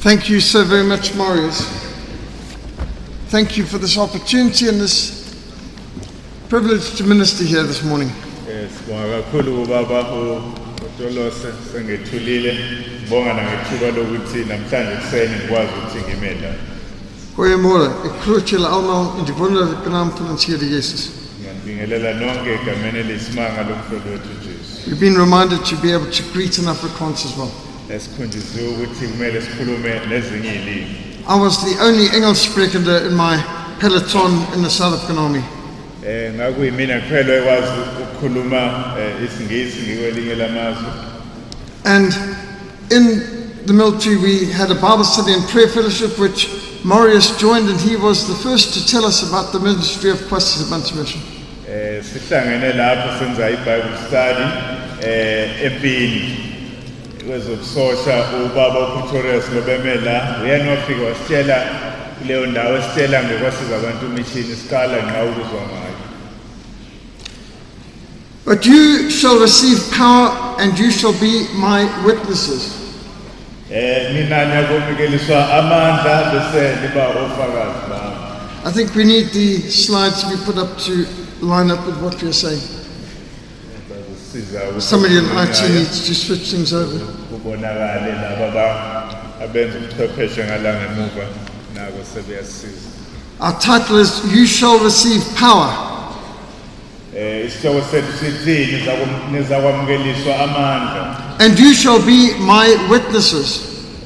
Thank you so very much, Marius. Thank you for this opportunity and this privilege to minister here this morning. Sibonga kakhulu ubaba uTolose sengethulile ngibonga nangethuba lokuthi namhlanje kuseni ngikwazi ukuthi ngime la Goeiemôre. Ek groet julle almal in die wonderlike naam van ons Here Jesus. ngiyabingelela nonke egameni eliyisimanga lomhlolo wethu Jesu We've been reminded to be able to greet in Afrikaans as well. Esikhunjisiwe ukuthi kumele sikhulume nezinye ilimi I was the only English speaker in my peloton in the South African Army. eh ngakuyimina kuphela ekwazi ukukhuluma eh, isingisi ngikwelinye lamazwe And in the military, we had a Bible study and prayer fellowship, which Marius joined, and he was the first to tell us about the ministry of KwaSizabantu Mission. eh sihlangene lapho senza iBible study eh empini kwezobusosha ubaba uPretorius lobemela uyena wafika wasitshela kuleyo ndawo esitshela abantu siqala nqa ukuzwa ngayo But you shall receive power, and you shall be my witnesses. eh mina ngiyakomukeliswa amandla bese liba ofakazi bami I think we need the slides to be put up to line up with what we are saying. Somebody in IT needs to switch things over. kubonakale laba abenza ubuchwepheshe ngala ngemuva nako sebeyasiza Our title is You Shall Receive Power. Eh isihloko sethu sithi nizakum- nizakwamukeliswa amandla And you shall be my witnesses.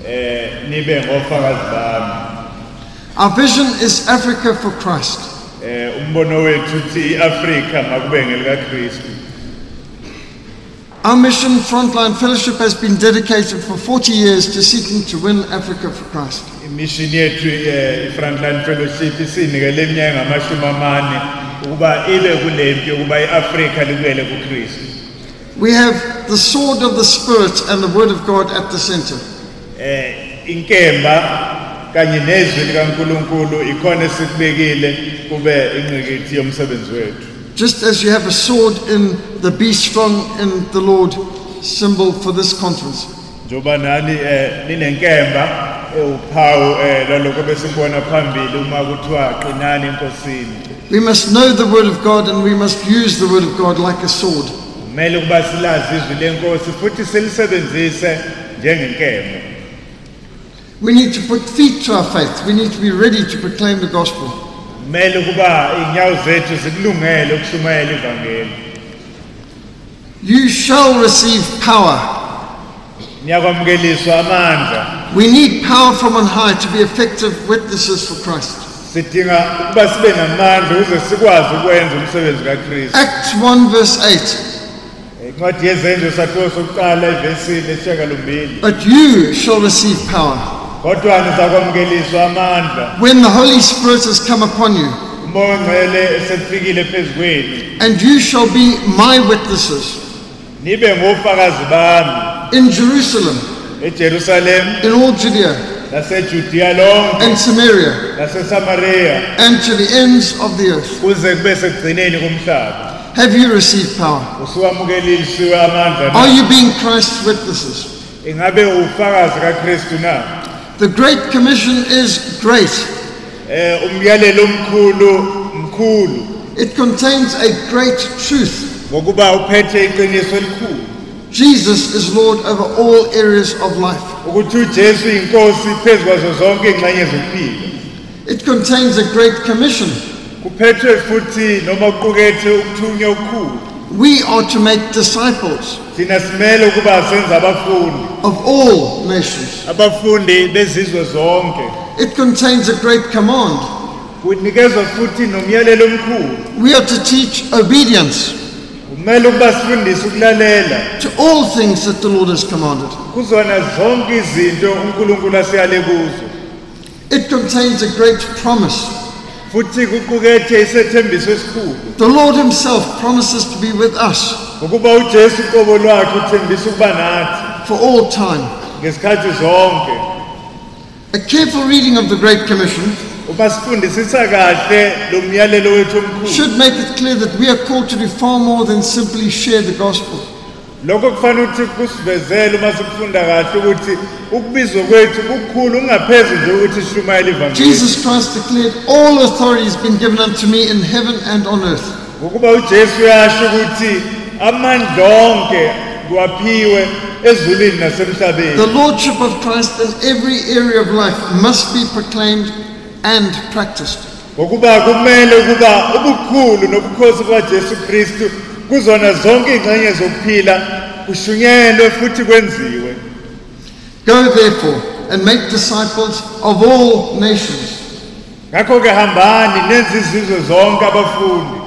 eh nibe ngofakazi bami Our vision is Africa for Christ. eh umbono wethu uthi iAfrika makube ngelikaKristu Our mission, Frontline Fellowship, has been dedicated for 40 years to seeking to win Africa for Christ. imission yethu eh iFrontline Fellowship isinikele iminyaka ngamashumi amane ukuba ibe kulempi ukuba iAfrika libuyele kuKristu We have the sword of the Spirit and the Word of God at the center. eh inkemba kanye nezwi likaNkuluNkulu ikhona esikubekile kube ingqikithi yomsebenzi wethu Just as you have a sword in the Be Strong in the Lord symbol for this conference. njoba nani eh ninenkemba ewuphawu eh laloko besikubona phambili uma kuthiwa qinani enkosini We must know the Word of God and we must use the Word of God like a sword. kumele ukuba silazi izwi lenkosi futhi silisebenzise njengenkemba We need to put feet to our faith. We need to be ready to proclaim the gospel. Kumele ukuba inyawo zethu zikulungele ukushumayela ivangeli You shall receive power. niyakwamukeliswa amandla We need power from on high to be effective witnesses for Christ. sidinga ukuba sibe namandla ukuze sikwazi ukwenza umsebenzi kaKristu Acts 1 verse 8. incwadi yezenzo sakhiwo sokuqala ivesini esishiyagalombili But you shall receive power kodwa nizakwamukeliswa amandla when the Holy Spirit has come upon you, umoya ongcwele esefikile phezu kwenu and you shall be my witnesses nibe ngofakazi bami in Jerusalem, eJerusalem in all Judea lonke and Samaria, and to the ends of the earth. kuze kube sekugcineni komhlaba Have you received power? usuwamukelisiwe amandla Are na you being Christ's witnesses? ingabe ufakazi kaKristu na The Great Commission is great. eh umyalelo omkhulu mkhulu It contains a great truth. ngokuba uphethe iqiniso elikhulu Jesus is Lord over all areas of life. ukuthi uJesu inkosi phezu kwazo zonke ingxenye zokuphila It contains a great commission. kuphethwe futhi noma kuqukethe ukuthunywa okukhulu We are to make disciples thina simele ukuba senze abafundi of all nations. abafundi bezizwe zonke It contains a great command. kunikezwa futhi nomyalelo omkhulu We are to teach obedience kumele ukuba sifundise ukulalela to all things that the Lord has commanded. kuzona zonke izinto uNkulunkulu asiyale kuzo It contains a great promise. The Lord Himself promises to be with us ukuba uJesu uqobo lwakhe uthembisa ukuba nathi for all time. A careful reading of the Great Commission uma sifundisisa kahle lo myalelo wethu omkhulu should make it clear that we are called to do far more than simply share the gospel. Lokho kufanele ukuthi kusivezele uma sikufunda kahle ukuthi ukubizwa kwethu kukhulu kungaphezulu nje ukuthi sishumayele ivangeli Jesus Christ declared, All authority has been given unto me in heaven and on earth. ngokuba ujesu uyasho ukuthi amandla onke kwaphiwe ezulwini nasemhlabeni The Lordship of Christ in every area of life must be proclaimed and practiced. ngokuba kumele ukuba ubukhulu nobukhosi bukajesu kristu kuzona zonke iy'ngxenye zokuphila kushunyelwe futhi kwenziwe Go therefore and make disciples of all nations. ngakho-ke hambani nenze izizwe zonke abafundi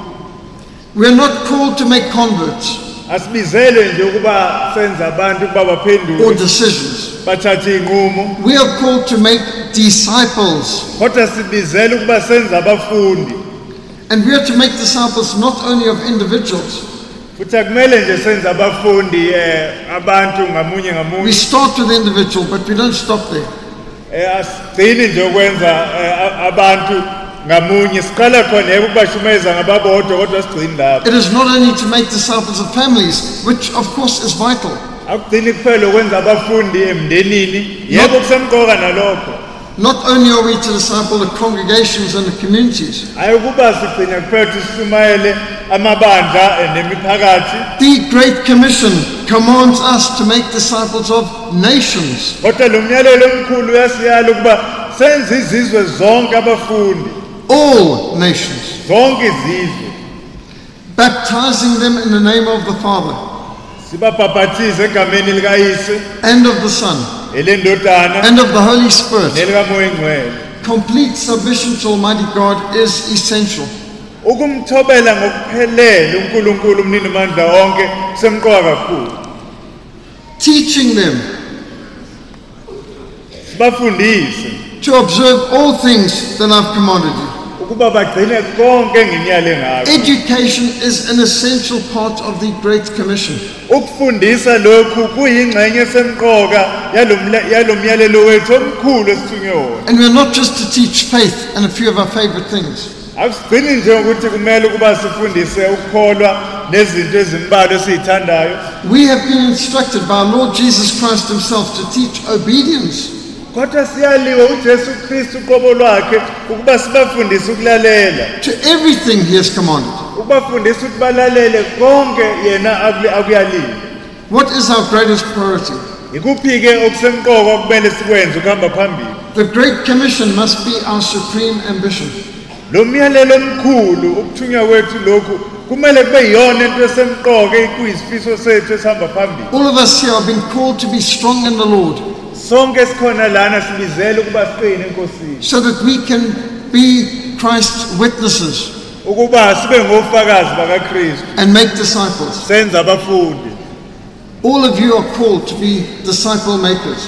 We are not called to make converts asibizelwe nje ukuba senze abantu ukuba or baphenduke decisions. bathathe iy'nqumo We are called to make disciples. kodwa sibizele ukuba senze abafundi And we are to make disciples not only of individuals. futhi akumele nje senze abafundi um abantu ngamunye We ngamunye start with the individual, but we don't stop there. asigcini nje ukwenza abantu ngamunye. Siqala khona yebo ukubashumeza ngababodwa kodwa sigcini lapho. It is not only to make disciples of families, which of course is vital, akugcini kuphela ukwenza abafundi emndenini. Yebo kusemqoka nalokho not only are we to disciple the congregations and the communities. hayi ukuba sigcina kuphela ukuthi sishumayele amabandla nemiphakathi The Great Commission commands us to make disciples of nations. kodwa lo myalelo omkhulu uyasiyala ukuba senze izizwe zonke abafundi all nations, baptizing them in the name of the Father and of the Son and of the Holy Spirit. Complete submission to Almighty God is essential. ukumthobela ngokuphelele unkulunkulu umnini mandla onke semqoka kakhulu Teaching them to observe all things that I've commanded you. Ukuba bagcine konke enginyale ngakho Education is an essential part of the Great Commission. ukufundisa lokhu kuyingxenye semqoka yalo mla- yalo myalelo wethu omkhulu esithunywe wona And we're not just to teach faith and a few of our favorite things. akusigcini nje ukuthi kumele ukuba sifundise ukukholwa nezinto ezimbalwa esiyithandayo We have been instructed by our Lord Jesus Christ Himself to teach obedience. Kodwa siyaliwe ujesu kristu uqobo lwakhe ukuba sibafundise ukulalela to everything he has commanded. ukubafundisa ukuthi balalele konke yena What is our greatest priority? ikuphi-ke okusemqoka okumele sikwenze ukuhamba phambili The Great Commission must be our supreme ambition. lo myalelo omkhulu ukuthunywa kwethu lokhu kumele kube yiyona into esemqoka ekuyisifiso sethu esihamba phambili All of us here have been called to be strong in the Lord sonke esikhona lana sibizele ukuba siqine enkosini so that we can be Christ's witnesses ukuba sibe ngofakazi bakakristu and make disciples. senze abafundi All of you are called to be disciple makers.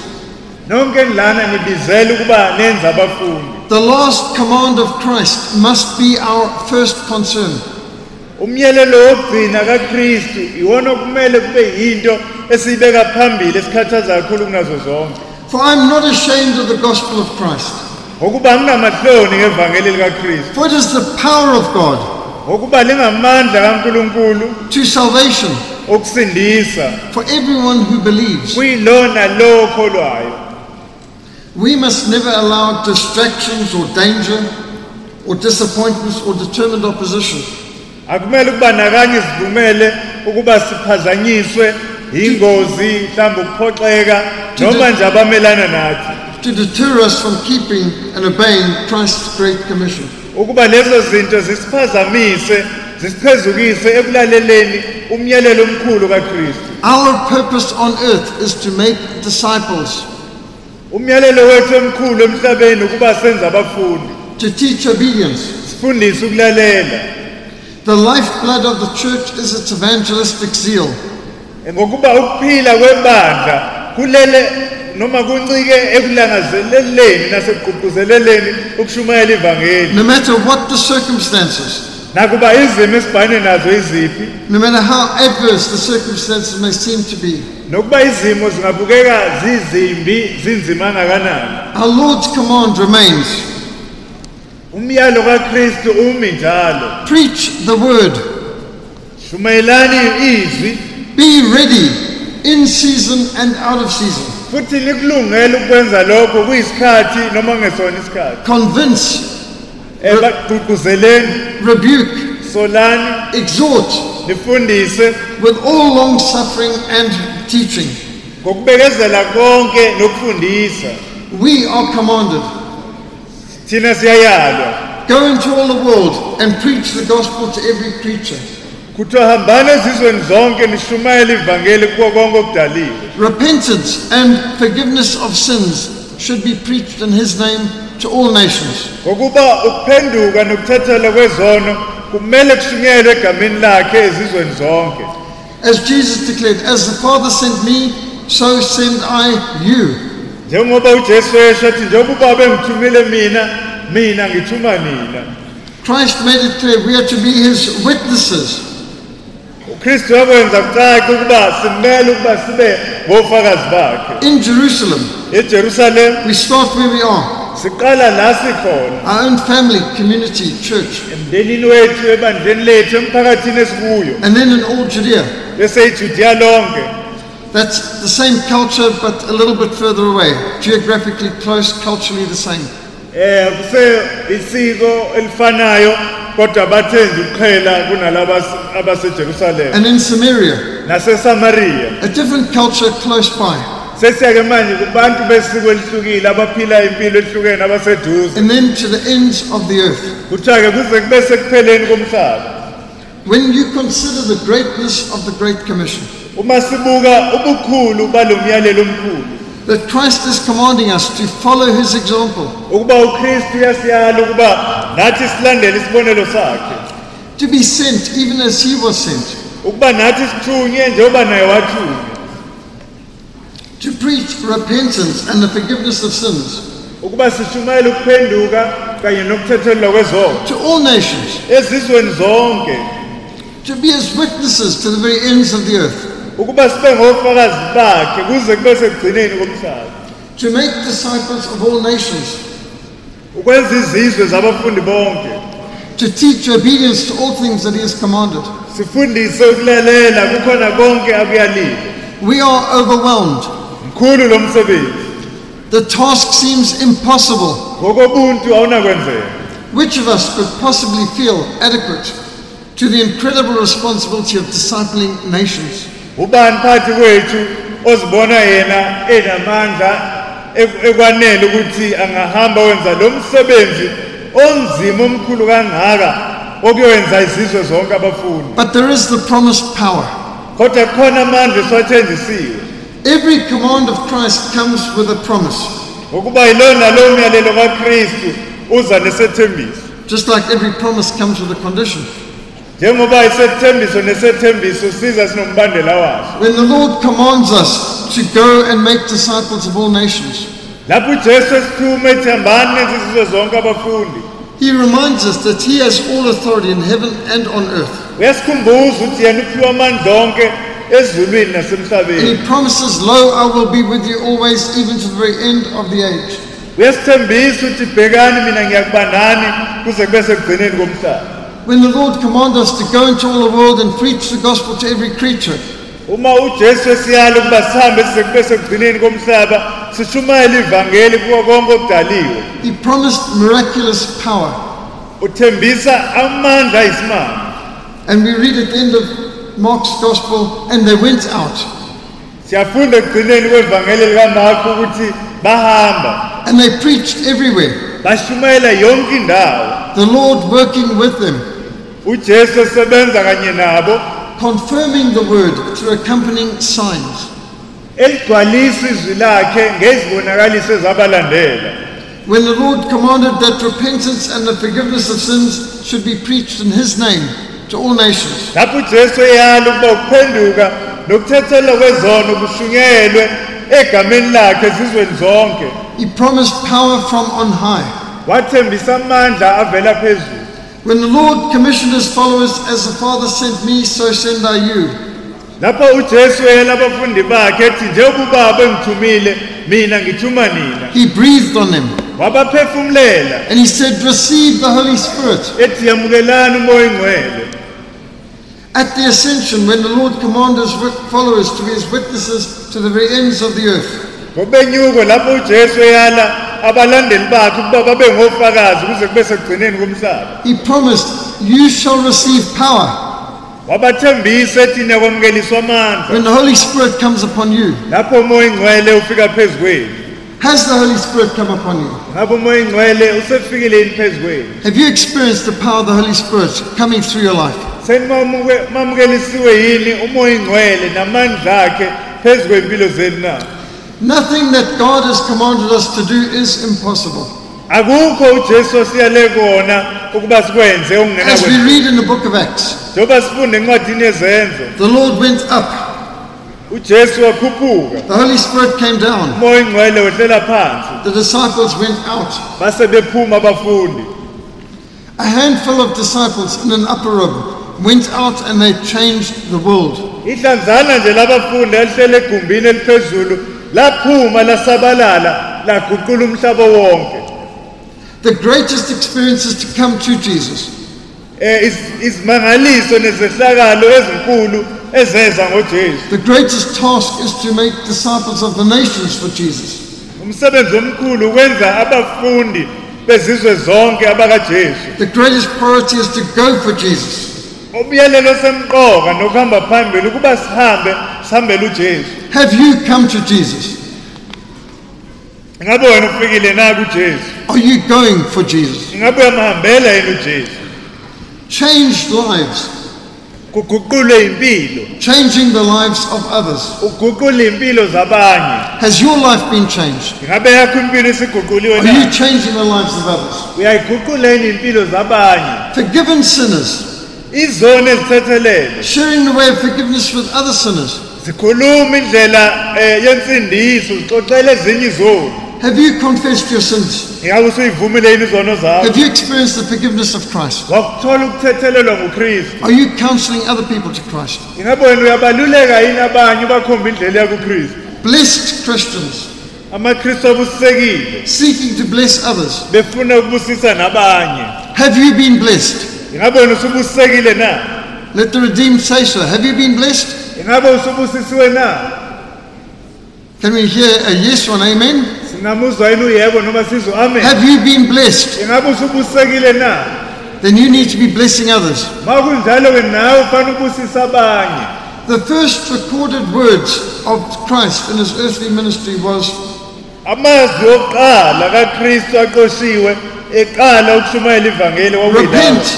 nonke nilana nibizele ukuba nenze abafundi The last command of Christ must be our first concern. Umyalelo wokugcina kakristu iwona okumele kube yinto esiyibeka phambili esikhathaza kakhulu kunazo zonke. For I'm not ashamed of the gospel of Christ, ngokuba nginamahloni ngevangeli likakristu. For it is the power of God ngokuba lingamandla kankulunkulu to salvation okusindisa. for everyone who believes. We kuyilona lo okholwayo We must never allow distractions or danger or disappointments or determined opposition akumele ukuba nakanye sivumele ukuba siphazanyiswe ingozi mhlawumbe ukuphoxeka noma nje abamelana nathi to deter us from keeping and obeying Christ's Great Commission. ukuba lezo zinto zisiphazamise zisiphezukise ekulaleleni umyalelo omkhulu kakristu Our purpose on earth is to make disciples, umyalelo wethu omkhulu emhlabeni ukuba senze abafundi to teach obedience. sifundise ukulalela The lifeblood of the church is its evangelistic zeal. ngokuba ukuphila kwebandla kulele noma kuncike ekulangazeleleni ukushumayela ivangeli No matter what the circumstances, nakuba izimo esibhane nazo iziphi no matter how adverse the circumstances may seem to be, nokuba izimo zingabukeka zizimbi zinzima kangakanani. our Lord's command remains umyalo kakristu umi njalo. Preach the word, shumayelani izwi. Be ready in season and out of season. futhi likulungele ukwenza lokho kuyisikhathi noma kungesona isikhathi. Convince, Eh, bagqugquzeleni rebuke, solani. exhort nifundise with all long suffering and teaching. ngokubekezela konke nokufundisa. We are commanded go into all the world and preach the gospel to every creature. kuthiwa ezizweni zonke nishumayele ivangeli kuwo konke okudaliwe Repentance and forgiveness of sins should be preached in his name to all nations. ngokuba ukuphenduka nokuthathela kwezono kumele kushunyelwe egameni lakhe ezizweni zonke As Jesus declared, As the Father sent me, so send I you. Njengoba ujesu esho athi njengoba ubaba engithumile mina mina ngithuma nina. Christ made it clear we are to be his witnesses. ukristu wakwenza kucace ukuba simele ukuba sibe ngofakazi bakhe. In Jerusalem, ejerusalem we start where we are. siqala la sikhona. Our own family, community, church, emndenini wethu ebandleni lethu emphakathini esikuyo. And then in all Judea. bese ijudiya lonke That's the same culture, but a little bit further away, geographically close, culturally the same. eh kuse isiko elifanayo kodwa bathenze ukuqhela kunalaba And in Samaria, naseSamaria a different culture close by. sesiyake manje kubantu besiko elihlukile abaphila impilo ehlukene abaseduze And then to the ends of the earth. kuthiwa-ke kuze kube sekupheleni komhlaba When you consider the greatness of the Great Commission, uma sibuka ubukhulu balo omkhulu. That Christ is commanding us to follow his example, ukuba ukristu uyasiyala ukuba nathi silandele isibonelo sakhe. To be sent even as he was sent, ukuba nathi sithunywe njengoba naye wathunywa. To preach repentance and the forgiveness of sins. Ukuba sishumayele ukuphenduka kanye nokuthethelelwa kwezono to all nations, to be as witnesses to the very ends of the earth, ukuba sibe ngofakazi bakhe kuze kube sekugcineni komhlaba to make disciples of all nations, ukwenza izizwe zabafundi bonke to teach obedience to all things that he has commanded. sifundise ukulalela kukhona konke akuyalile We are overwhelmed. mkhulu lo msebenzi The task seems impossible. ngokobuntu awunakwenzeka Which of us could possibly feel adequate to the incredible responsibility of discipling nations? Ubani phakathi kwethu ozibona yena enamandla ekwanele ukuthi angahamba wenza lo msebenzi onzima omkhulu kangaka okuyowenza izizwe zonke abafundi But there is the promised power. kodwa kukhona amandla esiwathenjisiwe Every command of Christ comes with a promise, ngokuba yilo nalowo myalelo kakristu uza nesethembiso just like every promise comes with a condition. Njengoba isethembiso nesethembiso siza sinombandela waso When the Lord commands us to go and make disciples of all nations, lapho ujesu esithume ethi hambani nenze izizwe zonke abafundi he reminds us that he has all authority in heaven and on earth. uyasikhumbuza ukuthi yena uphiwa amandla onke ezulwini And he promises, Lo, I will be with you always, even to the very end of the age. uyasithembisa ukuthi bhekani mina ngiyakuba nani kuze kube sekugcineni komhlaba When the Lord commands us to go into all the world and preach the gospel to every creature, uma ujesu esiyala ukuba sihambe size kube sekugcineni komhlaba sishumayele ivangeli kuwo konke okudaliwe. he promised miraculous power. uthembisa amandla ayisimanga And we read at the end of Mark's gospel, and they went out. siyafunda ekugcineni kwevangeli ukuthi bahamba. And they preached everywhere, bashumayela yonke indawo. The Lord working with them, ujesu esebenza kanye nabo. Confirming the word through accompanying signs. eligcwalisa izwi lakhe ngezibonakaliso ezabalandela. When the Lord commanded that repentance and the forgiveness of sins should be preached in His name to all nations, lapho ujesu eyala ukuba ukuphenduka nokuthethelwa kwezono kushunyelwe egameni lakhe ezizweni zonke. He promised power from on high. wathembisa amandla avela phezulu When the Lord commissioned His followers, as the Father sent me, so send I you, lapho ujesu abafundi bakhe ethi njengoba ubaba engithumile mina ngithuma nina. He breathed on them. Wabaphefumulela. And He said, Receive the Holy Spirit. ethi yamukelani umoya ingcwele At the ascension, when the Lord commanded his wit- followers to be his witnesses to the very ends of the earth, ngobenyuko lapho ujesu eyala abalandeli bakhe ukuba babe ngofakazi kuze kube sekugcineni komhlaba he promised, You shall receive power wabathembisa ethi niyakwamukeliswa amandla when the Holy Spirit comes upon you. lapho umoya ingcwele ufika phezu kwenu Has the Holy Spirit come upon you? ngabe umoya ingcwele usefikile yini phezu kwenu Have you experienced the power of the Holy Spirit coming through your life? senimamukelisiwe yini umoya ingcwele namandla akhe phezu kwempilo zenu na Nothing that God has commanded us to do is impossible. akukho ujesu osiyale kona ukuba sikwenze As we read in the book of Acts, njengoba sifunde encwadini yezenzo the Lord went up, ujesu wakhuphuka the Holy Spirit came down, umoya ingcwele wehlela phansi the disciples went out. base bephuma abafundi A handful of disciples in an upper room went out and they changed the world. ihlanzana nje labafundi elihlele egumbini eliphezulu laphuma lasabalala laguqula umhlaba wonke. The greatest experiences to come to Jesus. Eh iz- izimangaliso nezehlakalo ezinkulu ezeza ngoJesu. The greatest task is to make disciples of the nations for Jesus. umsebenzi omkhulu ukwenza abafundi bezizwe zonke abakaJesu. The greatest priority is to go for Jesus. ubuyelelo semqoka nokuhamba phambili ukuba sihambe sihambele uJesu. Have you come to Jesus? ngabe wena ufikile na kuJesu Are you going for Jesus? ngabe uyamhambela yini uJesu Changed lives, kuguqule impilo changing the lives of others. uguqule impilo zabanye Has your life been changed? ngabe yakho impilo isiguquliwe Are you na changing the lives of others? uyayiguqula yini impilo zabanye Forgiven sinners, ezithethelele sharing the way of forgiveness with other sinners. Zikhuluma indlela eh, yensindiso zixoxele ezinye izono Have you confessed your sins? ingabe usuyivumile yini izono zakho Have you experienced the forgiveness of Christ? wakuthola ukuthethelelwa ngukristu Are you counseling other people to Christ? ingabe wena uyabaluleka yini abanye ubakhomba indlela yakukristu Blessed Christians seeking to bless others. befuna ukubusisa nabanye Have you been blessed? ingabe wena usubusisekile na Let the redeemed say so. Have you been blessed? Ingabe usubusisiwe na Can we hear a yes or an amen? singamuzwa yini uyebo noma sizwe? Amen. Have you been blessed? ingabe usubusisekile na? Then you need to be blessing others. ma kunjalo-ke nawe ufane ubusisa abanye. The first recorded words of Christ in his earthly ministry was, amazwi okuqala kakristu aqoshiwe eqala ukushumayela ivangeli kwakuyilawa Repent,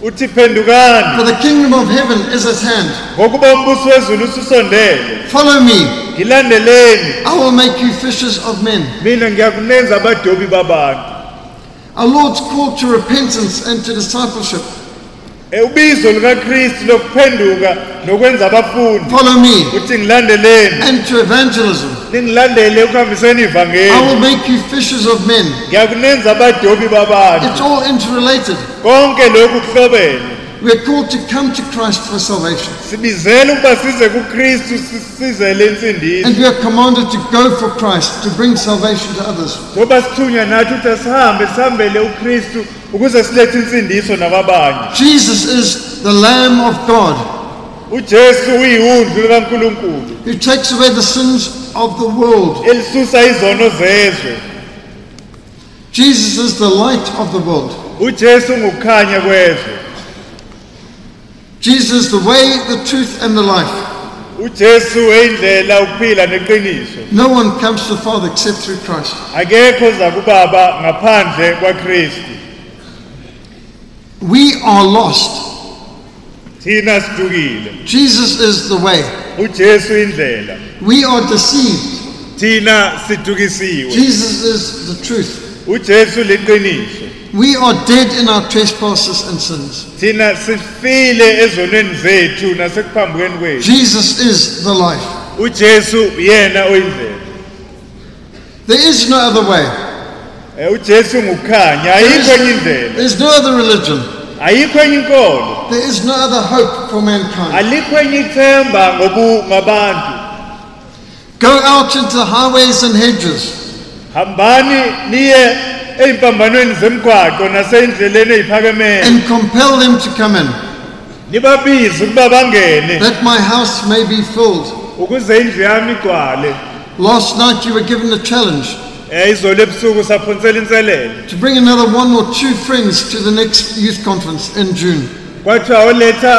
for the kingdom of heaven is at hand. ngokuba umbuso wezulu ususondele Follow me. ngilandeleni I will make you fishers of men. mina ngiyakunenza abadobi babantu Our Lord's call to repentance and to discipleship. Ubizo likakristu lokuphenduka nokwenza abafundi Follow me. uthi ngilandeleni And to evangelism. ningilandele ekuhambiseni I will ivangeli make you fishers of men. ngiyakunenza abadobi babantu It's all interrelated. konke lokhu kuhlobene We're called to come to Christ for salvation. sibizele ukuba size kukristu sizele insindiso And we are commanded to go for Christ, to bring salvation to others. ngoba sithunywa nathi ukuthi asihambe sihambele ukristu ukuze silethe insindiso nababanye Jesus is the Lamb of God ujesu uyiwundlu likankulunkulu who takes away the sins of the world. elisusa izono zezwe Jesus is the light of the world. ujesu ngukukhanya kwezwe Jesus the way, the truth, and the life. ujesu eyindlela ukuphila neqiniso No one comes to the Father except through Christ. akekho oza kubaba ngaphandle kwakristu We are lost. thina sidukile Jesus is the way. ujesu indlela We are deceived. thina sidukisiwe Jesus is the truth. ujesu liqiniso We are dead in our trespasses and sins. thina sifile ezonweni zethu nasekuphambukeni kwethu Jesus is the life. ujesu yena oyindlela There is no other way. Eh, ujesu ngukukhanya ayikho enye indlela There's no other religion. ayikho enye inkolo There is no other hope for mankind. alikho enye ithemba ngobu- ngabantu Go out into the highways and hedges. hambani niye ey'mpambanweni zemgwaqo nasey'ndleleni ey'phakemele and compel them to come in. nibabize ukuba bangene that my house may be filled. ukuze indlu yami igcwale Last night you were given a challenge eh, izolo ebusuku saphonsela inselelo to bring another one or two friends to the next youth conference in June. kwathiwa oletha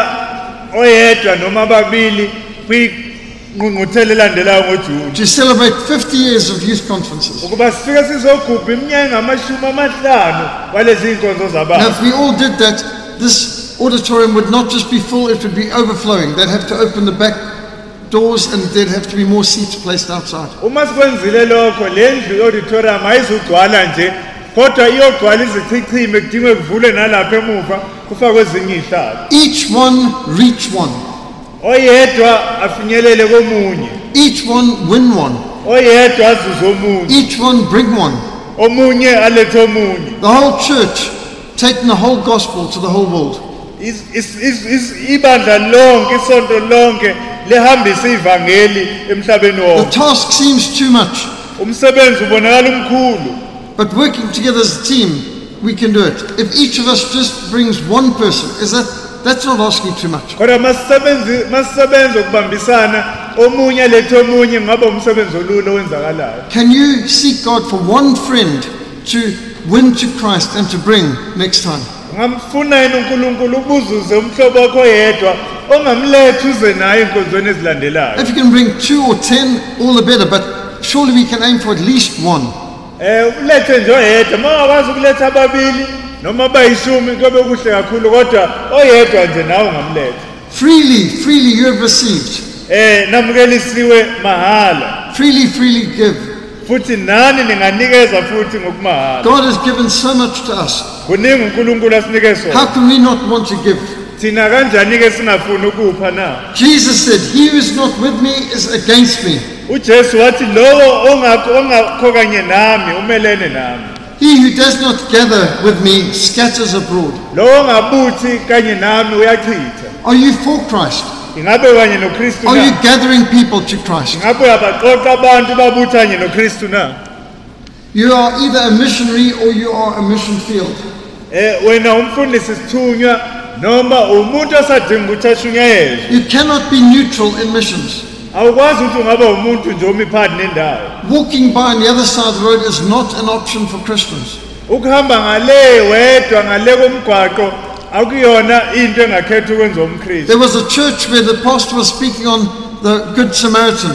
oyedwa noma babili kwingqungquthela elandelayo ngojuni to celebrate 50 years of youth conferences. ukuba sifike sizogubha iminyaka engamashumi amahlanu walezi iy'nkonzo Now, zabantu if we all did that, this auditorium would not just be full, it would be overflowing. They'd have to open the back doors and there'd have to be more seats placed outside. uma sikwenzile lokho le ndlu i-auditorium ayizugcwala nje kodwa iyogcwala izichichime kudingwe kuvulwe nalapha emuva kufakwe ezinye iy'hlalo Each one reach one, oyedwa afinyelele komunye. Each one win one, oyedwa azuze omunye. Each one bring one. omunye alethe omunye. The whole church taking the whole gospel to the whole world. Is- is- is- is- ibandla lonke isonto lonke lihambise ivangeli emhlabeni The task seems too much, umsebenzi ubonakala umkhulu. But working together as a team, we can do it. If each of us just brings one person, is that that's not asking too much. kodwa masisebenzi- masisebenza ukubambisana omunye alethe omunye umsebenzi olula owenzakalayo Can you seek God for one friend to win to Christ and to bring next time? ungamfuna yini unkulunkulu ubuzuze umhlobo wakho oyedwa ongamlethi uze naye enkonzweni ezilandelayo If you can bring two or ten, all the better, but surely we can aim for at least one. um ulethe nje oyedwa ma ungakwazi ukuletha ababili noma bayishumi kuyobe kuhle kakhulu kodwa oyedwa nje nawe ungamletha Freely, freely you have received. um namukelisiwe mahhala Freely, freely give. futhi nani ninganikeza futhi ngokumahhala God has given so much to us. kuningi unkulunkulu asinike How sona can we not want to give? thina kanjani-ke singafuni ukupha na Jesus said, He who is not with me is against me. ujesu wathi lowo onga- ongakho kanye nami umelene nami He who does not gather with me scatters abroad. lowo ongabuthi kanye nami uyachitha Are you for Christ? ingabe kanye nokristu Are you na gathering people to Christ? ingabe uyabaqoqa abantu babuthanye nokristu na You are either a missionary or you are a mission field. um wena umfundisi sithunywa noma umuntu osadinga ukuthi ashunyayezwe You cannot be neutral in missions. Awukwazi ukuthi ungaba umuntu nje omi phakathi nendawo Walking by on the other side of the road is not an option for Christians. ukuhamba ngale wedwa ngale komgwaqo akuyona into engakhetha ukwenza umkristu There was a church where the pastor was speaking on the Good Samaritan.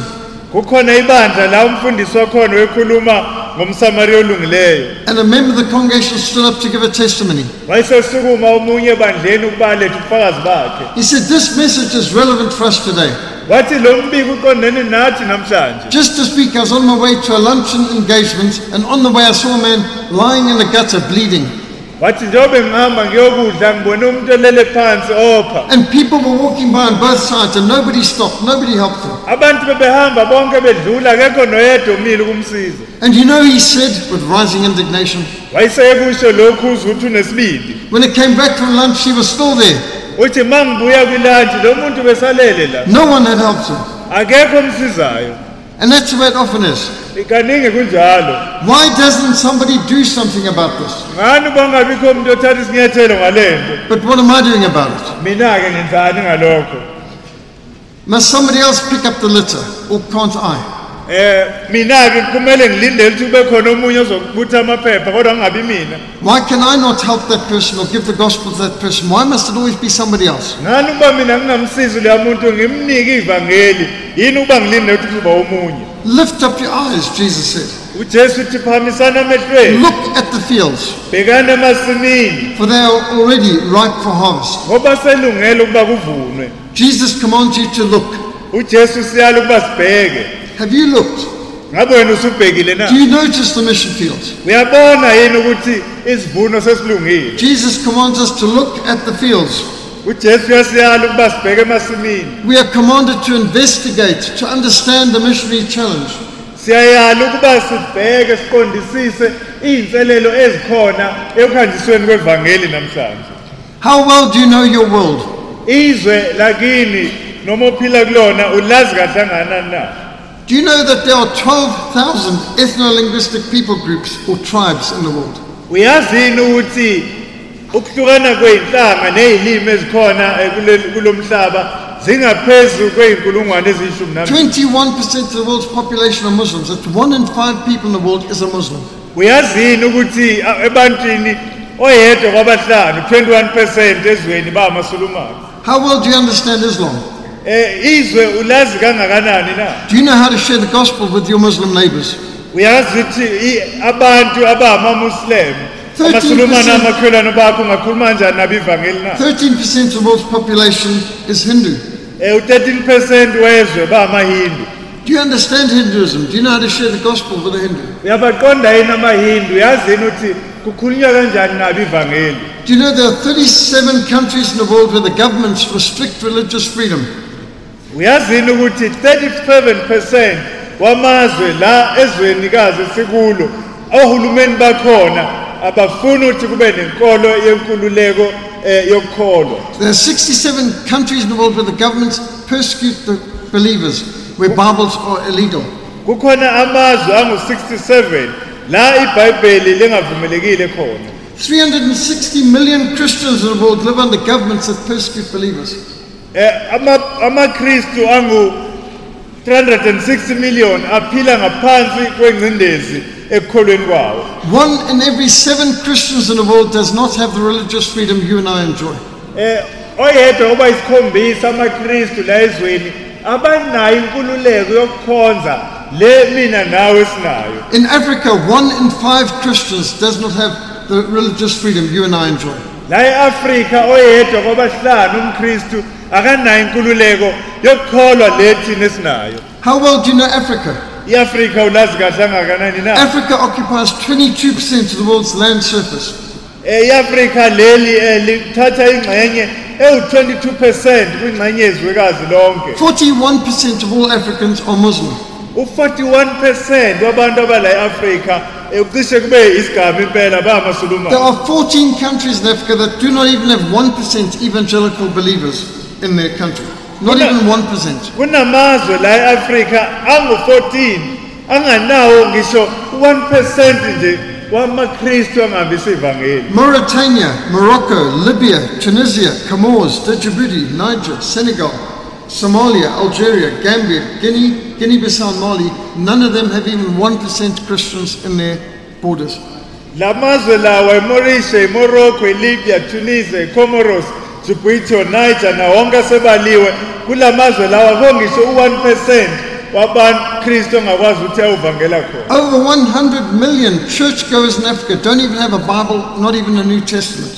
kukhona ibandla la umfundisi wakhona wekhuluma ngomsamariya olungileyo And a member of the congregation stood up to give a testimony. wayesesukuma omunye ebandleni ukuba alethe ubufakazi bakhe He said, This message is relevant for us today. Wathi lo mbiko uqondene nathi namhlanje Just this week, I was on my way to a luncheon engagement, and on the way, I saw a man lying in the gutter bleeding. wathi njengobe ngihamba ngiyokudla ngibone umuntu olele phansi opha And people were walking by on both sides, and nobody stopped, nobody helped him. abantu bebehamba bonke bedlula akekho noyedwa umile ukumsiza And you know, he said, with rising indignation, wayesekusho lokhu uzwe ukuthi unesibindi when he came back from lunch, he was still there. Uthi ma ngibuya kwilanji lo muntu besalele la No one had helped him. akekho omsizayo And that's the way it often is. kaningi kunjalo Why doesn't somebody do something about this? ngani bangabikho umuntu othatha isinyethelo ngale nto But what am I doing about it? mina-ke ngenzani ngalokho Must somebody else pick up the litter, or can't I? Um mina-ke kumele ngilindele ukuthi kube khona omunye ozokubutha amaphepha kodwa kungabi mina Why can I not help that person or give the gospel to that person? Why must it always be somebody else? ngani ukuba mina ngingamsizi leya muntu ngimnike ivangeli yini ukuba ngilindele ukuthi kuba omunye Lift up your eyes, Jesus said. ujesu uthi emehlweni Look at the fields, bhekani emasimini for they are already ripe for harvest. ngoba selungele ukuba kuvunwe Jesus commands you to look. ujesu siyala ukuba sibheke Have you looked? ngabe usubhekile na Do you notice the mission fields? uyabona yini ukuthi isivuno sesilungile Jesus commands us to look at the fields. ujesu uyasiyala ukuba sibheke emasimini We are commanded to investigate, to understand the missionary challenge. siyayala ukuba sibheke siqondisise iy'nselelo ezikhona ekuhanjisweni kwevangeli namhlanje How well do you know your world? izwe lakini noma ophila kulona ulazi kahle anganani na Do you know that there are 12,000 ethno linguistic people groups or tribes in the world? uyazi ukuthi ukuhlukana kwey'nhlanga ney'limi ezikhona eh, kuleli- kulo mhlaba zingaphezu kwey'nkulungwane eziyishumi nambili 21% of the world's population are Muslims. That's one in five people in the world is a Muslim. uyazini ukuthi a- ebantwini oyedwa kwabahlanu 21 percent ezweni bamasulumane How well do you understand Islam? Um izwe ulazi kangakanani na Do you know how to share the gospel with your Muslim neighbors? uyazi ukuthi i- abantu abangamamuslim 13% amasulumane amakhelwane bakho ungakhuluma kanjani nabo ivangeli na 13% of the world's population is Hindu. um u-13 percent wezwe bamahindu Do you understand Hinduism? Do you know how to share the gospel with a Hindu? uyabaqonda yini amahindu uyazini ukuthi kukhulunywa kanjani nabo ivangeli Do you know there are 37 countries in the world where the governments restrict religious freedom? Uyazini ukuthi 37 percent wamazwe la ezwenikazi sikulo ohulumeni bakhona abafuni ukuthi kube nenkolo yenkululeko um yokukholwa There are 67 countries in the world where the governments persecute the believers, where Bibles are illegal. kukhona amazwe angu-67 la ibhayibheli lingavumelekile khona 360 million Christians in the world live under governments that persecute believers. ama- amakristu angu-360 million aphila ngaphansi kwengcindezi ekukholweni kwawo One in every seven Christians in the world does not have the religious freedom you and I enjoy. Eh oyedwa kuba isikhombisa amakristu la ezweni abanayo inkululeko yokukhonza le mina nawe sinayo In Africa, one in five Christians does not have the religious freedom you and I enjoy. la eAfrika oyedwa kwabahlanu umkristu akanayo inkululeko yokukholwa le thina esinayo How well do you know Africa? iAfrika ulazi kahle angakanani na Africa occupies 22% of the world's land surface. Eh iAfrika leli eh, lithatha ingxenye ewu22% kwingxenye yezwekazi lonke 41% of all Africans are Muslim. u41% wabantu abala eAfrika eh, cishe kube isigaba impela There are 14 countries in Africa that do not even have 1% evangelical believers in their country. Not even 1%. kunamazwe la eAfrika angu14 anganawo ngisho 1% nje wamakristu angahambisa ivangeli Mauritania, Morocco, Libya, Tunisia, Comoros, Djibouti, Niger, Senegal, Somalia, Algeria, Gambia, Guinea, Guinea-Bissau, Mali, none of them have even 1% Christians in their borders. lamazwe lawa eMauritius eMorocco eLibya Tunisia eComoros Djibouti Niger nawonke sebaliwe kulamazwe lawa kongisho u1% wabantu ongakwazi ukuthi ayovangela khona Over 100 million churchgoers in Africa don't even have a Bible, not even a New Testament.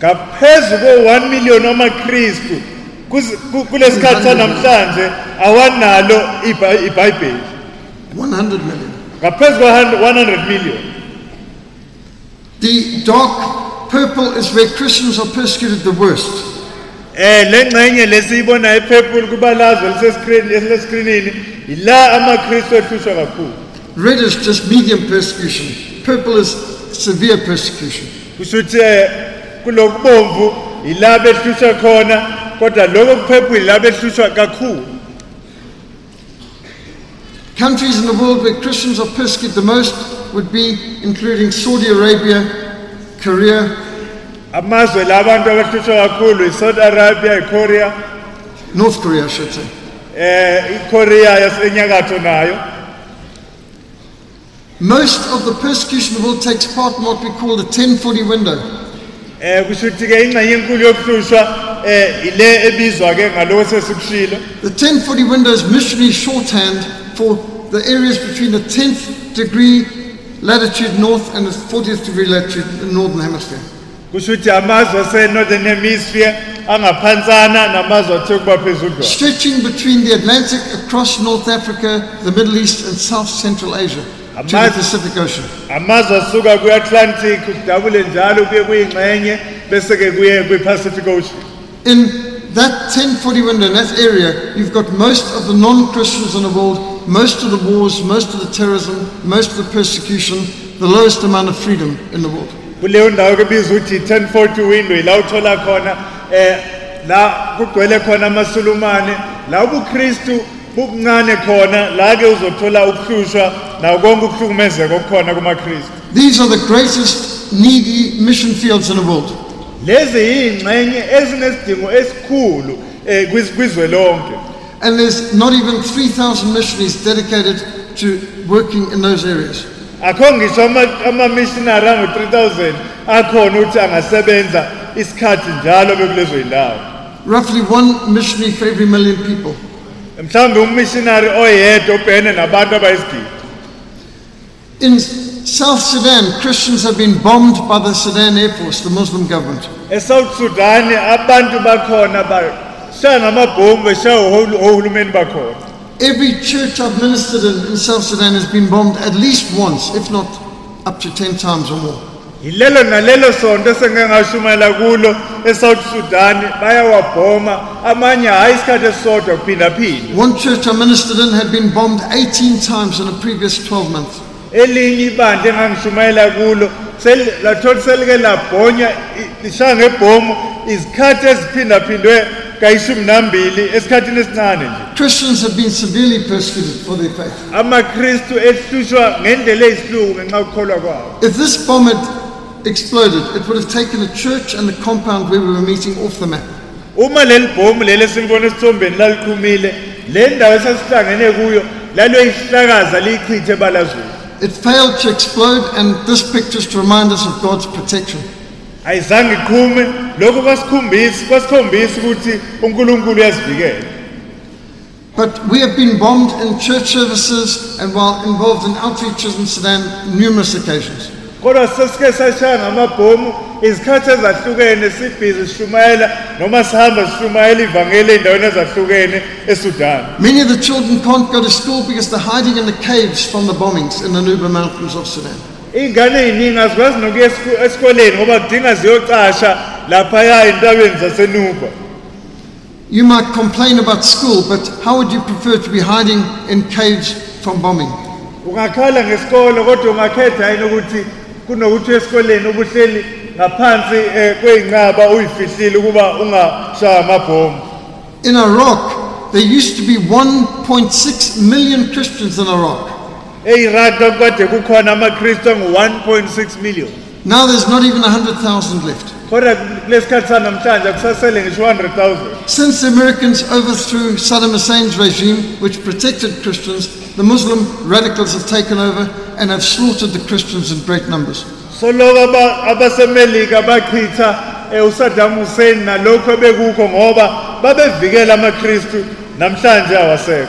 ngaphezu ko1 million wamakristu kuz- ku- kulesikhathi sanamhlanje awanalo ibha- ibhayibheli 100 million. ngaphezu kwa100 million The dark purple is where Christians are persecuted the worst. Eh lengxenye lesiyibona ephepulu kubalazwe lisescreen ila amakristu ehlushwa kakhulu Red is just medium persecution. Purple is severe persecution. eh, kulokubomvu ila behlushwa khona kodwa lokho kuphephule ila behlushwa kakhulu Countries in the world where Christians are persecuted the most would be including Saudi Arabia, Korea, amazwe la abantu abahlushwa kakhulu iSaudi Arabia iKorea North Korea, I should say. eh iKorea yasenyakatho nayo Most of the persecution of world takes part in what we call the 1040 window. eh kusho ukuthi ke ingxenye enkulu yokuhlushwa eh ile ebizwa ke ngaloko sesikushilo The 1040 window is missionary shorthand for the areas between the 10th degree latitude north and the 40th degree latitude in the northern hemisphere. kusho ukuthi amazwe ase-northern hemisphere angaphansana namazwe athe kuba phezulu. Stretching between the Atlantic across North Africa, the Middle East, and South Central Asia to the Amazwe- Pacific Ocean. amazwe asuka kwi-atlantic kudabule njalo kuye kuyingxenye bese-ke kuye kwi-pacific ocean In that 1040 window, in that area, you've got most of the non Christians in the world, most of the wars, most of the terrorism, most of the persecution, the lowest amount of freedom in the world. kuleyo ndawo kubizwa ukuthi i-1040 window uthola khona eh la kugcwele khona amasulumane la ubukristu bubuncane khona la-ke uzothola ukuhlushwa nawo konke ukuhlukumezeka okukhona kumakristu These are the greatest needy mission fields in the world. lezi yingxenye ezinesidingo esikhulu kwiz- kwizwe lonke And there's not even 3,000 missionaries dedicated to working in those areas. akho ngisho ama- amamishinari angu-3000 akhona ukuthi angasebenza isikhathi njalo bekulezo yindawo Roughly one missionary for every million people. mhlawumbe ummishinari oyedwa ubhekene nabantu abayisigidi In South Sudan, Christians have been bombed by the Sudan Air Force, the Muslim government. esouth sudan abantu bakhona bashaya ngamabhomu ohulumeni bakhona Every church I've ministered in in South Sudan has been bombed at least once, if not up to 10 times or more. yilelo nalelo sonto esengeke ngashumayela kulo esouth sudan bayawabhoma amanye hhayi isikhathi esisodwa kuphindaphinda One church I ministered in had been bombed 18 times in the previous 12 months. elinye ibandla engangishumayela kulo lathola selike labhonya lishaya ngebhomu izikhathi eziphindaphindwe kayishumi nambili esikhathini esincane nje Christians have been severely persecuted for their faith. amakristu ehlushwa ngendlela eyisiluku ngenxa yokukholwa kwawo If this bomb had exploded, it would have taken the church and the compound where we were meeting off the map. uma leli bhomu leli esilibona esithombeni laliqhumile le ndawo esasihlangene kuyo liyichithe ebalazweni It failed to explode, and this picture is to remind us of God's protection. Ayizange iqhume lokhu kwasikhombisa kwasikhombisa ukuthi unkulunkulu uyasivikela But we have been bombed in church services and while involved in outreaches in Sudan numerous occasions. kodwa sesike sashaya ngamabhomu izikhathi ezahlukene sibhizi sishumayela noma sihamba sishumayela ivangeli ey'ndaweni ezahlukene esudani Many of the children can't go to school because they're hiding in the caves from the bombings in the Nuba Mountains of Sudan. Iy'ngane ey'ningi azikwazi nokuya esikoleni ngoba kudinga ziyocasha laphaya ey'ntabeni zasenuba You might complain about school, but how would you prefer to be hiding in caves from bombing? ungakhala ngesikolo kodwa ungakhetha yini ukuthi kunokuthi esikoleni ubuhleli ngaphansi um kwey'nqaba uy'fihlile ukuba ungashaya amabhomu In Iraq, there used to be 1.6 million Christians in Iraq. Kwakukade kukhona amakristu angu-1.6 million Now there's not even 100,000 left. kodwa kulesi khathi sanamhlanje akusasele ngisho 100,000 Since the Americans overthrew Saddam Hussein's regime, which protected Christians, the Muslim radicals have taken over and have slaughtered the Christians in great numbers. so loko aba- abasemelika bachitha um usaddam hussein nalokhu ebekukho ngoba babevikela amakristu namhlanje awasekho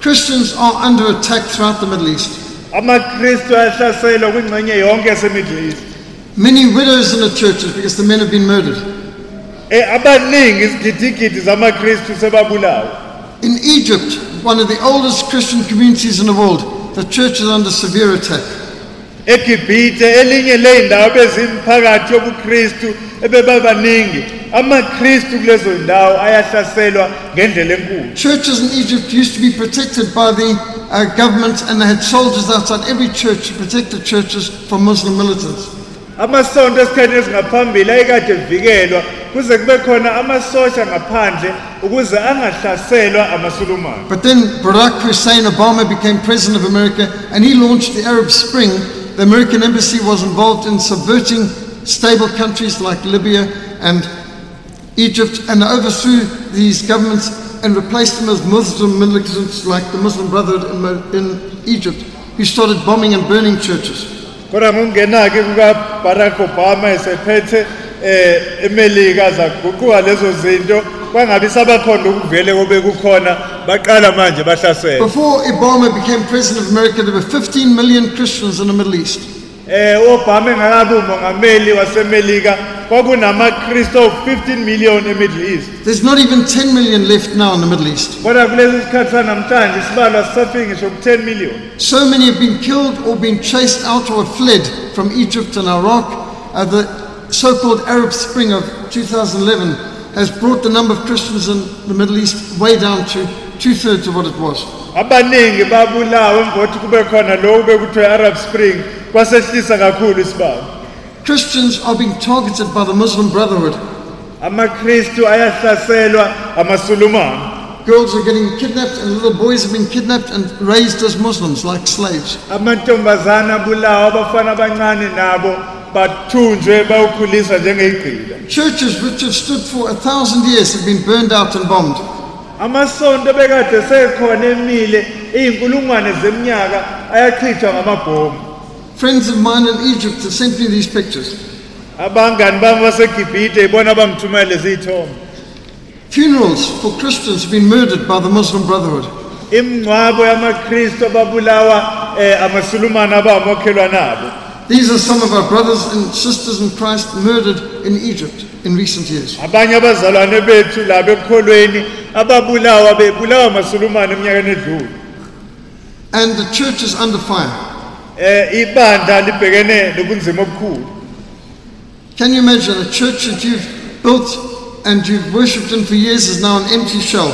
Christians are under attack throughout the Middle East. amakristu ayahlaselwa kwingxenye yonke yasemiddle east Many widows in the churches because the men have been murdered. Eh, abaningi izigidigidi zamakristu sebabulawa In Egypt, one of the oldest Christian communities in the world, the church is under severe attack. Egibhite elinye ley'ndawo bezimphakathi yobukristu ebebabaningi amakristu kulezo ndawo ayahlaselwa ngendlela enkulu Churches in Egypt used to be protected by the uh, government and they had soldiers outside every church to protect the churches from Muslim militants. amasonto esikhathini esingaphambili ayekade evikelwa kuze kube khona amasosha ngaphandle ukuze angahlaselwa amasulumane But then Barack Hussein Obama became president of America and he launched the Arab Spring. The American embassy was involved in subverting stable countries like Libya and Egypt and overthrew these governments and replaced them with Muslim militants like the Muslim Brotherhood in, in Egypt, who started bombing and burning churches. obama kwangabi sabakhona ukuvele kobe kukhona baqala manje bahlasele Before Obama became president of America, there were 15 million Christians in the Middle East. u-obama engakabi umongameli wasemelika kwakunamakristu awu-15 million emiddle east There's not even 10 million left now in the Middle East. kodwa kulesi sikhathi sanamhlanje isibalwa sisafiki ngisho ku-10 million So many have been killed or been chased out or fled from Egypt and Iraq. Uh, the so called Arab Spring of 2011 has brought the number of Christians in the Middle East way down to two thirds of what it was. abaningi babulawa emva kokuthi kube khona lokhu bekuthiwa i-arab spring kwasehlisa kakhulu isibalo Christians are being targeted by the Muslim Brotherhood. amakristu ayahlaselwa amasulumane Girls are getting kidnapped and little boys have been kidnapped and raised as Muslims like slaves. amantombazane abulawa abafana abancane nabo bathunjwe bawukhulisa njengeyigqila Churches which have stood for a thousand years have been burned out and bombed. amasonto bekade sekhona emile iy'nkulungwane zeminyaka ayachithwa ngamabhomu Friends of mine in Egypt have sent me these pictures. abangani bami basegibhide ibona bangithumela lezi y'thombe Funerals for Christians have been murdered by the Muslim Brotherhood. imingcwabo yamakristu ababulawa um amasulumane abawomakhelwane abo These are some of our brothers and sisters in Christ murdered in Egypt in recent years. abanye abazalwane bethu labo ekukholweni ababulawa bebulawa amasulumane eminyakeni edlule And the church is under fire. um ibandla libhekene nobunzima obukhulu Can you imagine a church that you've built and you've worshipped in for years is now an empty shell?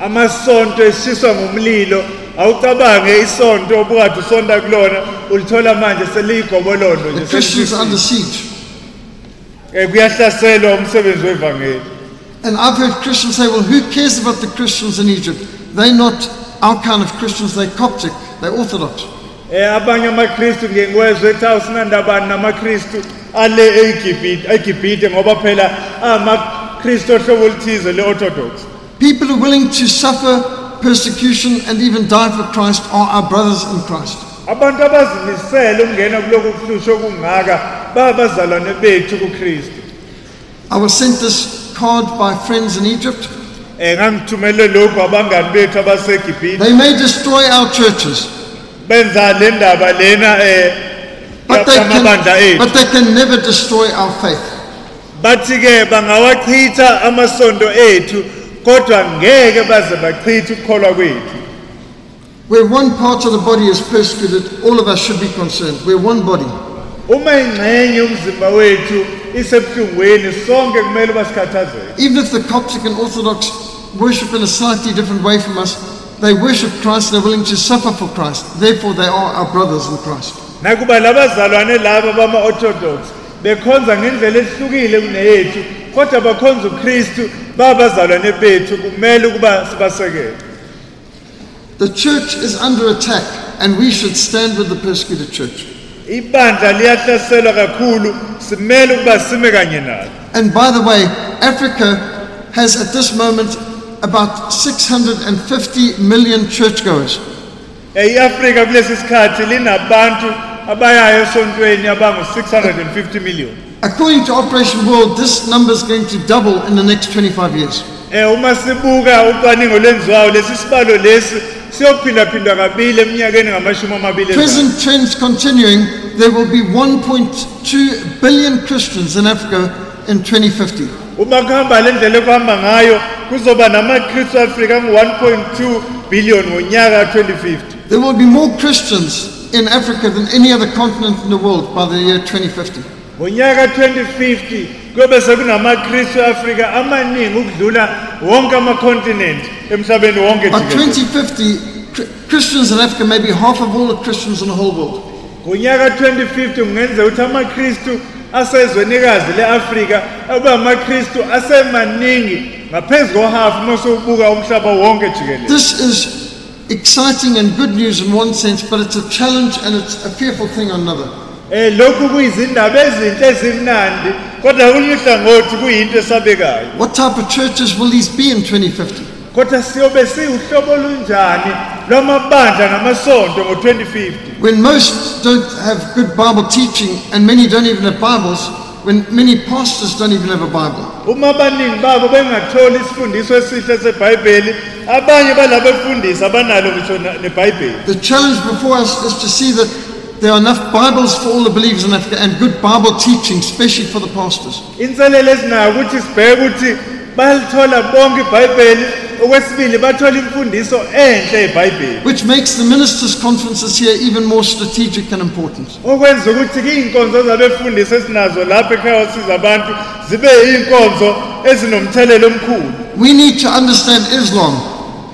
amasonto eshiswa ngumlilo awucabange isonto obukade usonta kulona ulithola manje seliyigobolondo nje The Christians are under selifisiwe. siege. Eh, kuyahlaselwa umsebenzi wevangeli And I've heard Christians say, well, who cares about the Christians in Egypt? They're not our kind of Christians, they're Coptic, they're Orthodox. um abanye amakristu ngiye ngiwezwe ethi awusinandabani namakristu ale eGibhite eGibhite ngoba phela amakristu ohlobo oluthize le-orthodox People are willing to suffer persecution and even die for Christ are our brothers in Christ. abantu abazimisele ukungena kuloku kuhlusha okungaka babazalwane bethu kukristu I was sent this card by friends in Egypt. um ngangithumele lokhu abangani bethu abasegibhite They may destroy our churches, benza le ndaba lena but they, yamabandla can, ethu but they can never destroy our faith. bathi-ke bangawachitha amasonto ethu kodwa ngeke baze bachithe ukukholwa kwethu Where one part of the body is persecuted, all of us should be concerned. We're one body. uma ingxenye umzimba wethu isebuhlungweni sonke kumele Even if the Coptic and Orthodox worship in a slightly different way from us, they worship Christ, they're willing to suffer for Christ. Therefore, they are our brothers in Christ. nakuba labazalwane laba bama-orthodox bekhonza ngendlela ehlukile kuneyethu kodwa bakhonza ukristu babazalwane bethu kumele ukuba sibasekele The church is under attack, and we should stand with the persecuted church. ibandla liyahlaselwa kakhulu simele ukuba sime kanye nalo And by the way, Africa has at this moment about 650 million churchgoers. I-afrika kulesi sikhathi linabantu abayayo esontweni abangu-650 million According to Operation World, this number is going to double in the next 25 years. um uma sibuka ucwaningo lwenziwayo lesi sibalo lesi siyophindwaphindwa kabili eminyakeni ngamashumi amabili ezayo. Present trends continuing, there will be 1.2 billion Christians in Africa in 2050. uma kuhamba le ndlela ekuhamba ngayo kuzoba namakristu afrika angu-1.2 billion ngonyaka ka-2050 There will be more Christians in Africa than any other continent in the world by the year 2050. ngonyaka ka-2050 kuyobe sekunamakristu e-afrika amaningi ukudlula wonke amakontinenti emhlabeni wonke By 2050, Chri- Christians in Africa may be half of all the Christians in the whole world. ngonyaka ka-2050 kungenzeka ukuthi amakristu asezwenikazi le-afrika abe amakristu asemaningi ngaphezu kohafu uma sowubuka umhlaba wonke jikelele This is exciting and good news in one sense, but it's a challenge and it's a fearful thing on another. Eh, lokhu kuyizindaba ezinhle ezimnandi kodwa kulunye hlangothi kuyinto esabekayo What type of churches will these be in 2050? kodwa siyobe siwuhlobo olunjani lwamabandla namasonto ngo-2050 When most don't have good Bible teaching and many don't even have Bibles, when many pastors don't even have a Bible. uma abaningi babo bengatholi isifundiso esihle sebhayibheli abanye balabefundisi abanalo ngisho na- nebhayibheli The challenge before us is to see that there are enough Bibles for all the believers in Africa and good Bible teaching, especially for the pastors. inselelo ukuthi sibheke ukuthi balithola bonke ibhayibheli okwesibili bathola imfundiso enhle ebhayibheli Which makes the ministers' conferences here even more strategic and important. okwenza ukuthi iy'nkonzo zabefundisi esinazo lapha ekhaya abantu zibe iy'nkonzo ezinomthelelo omkhulu We need to understand Islam,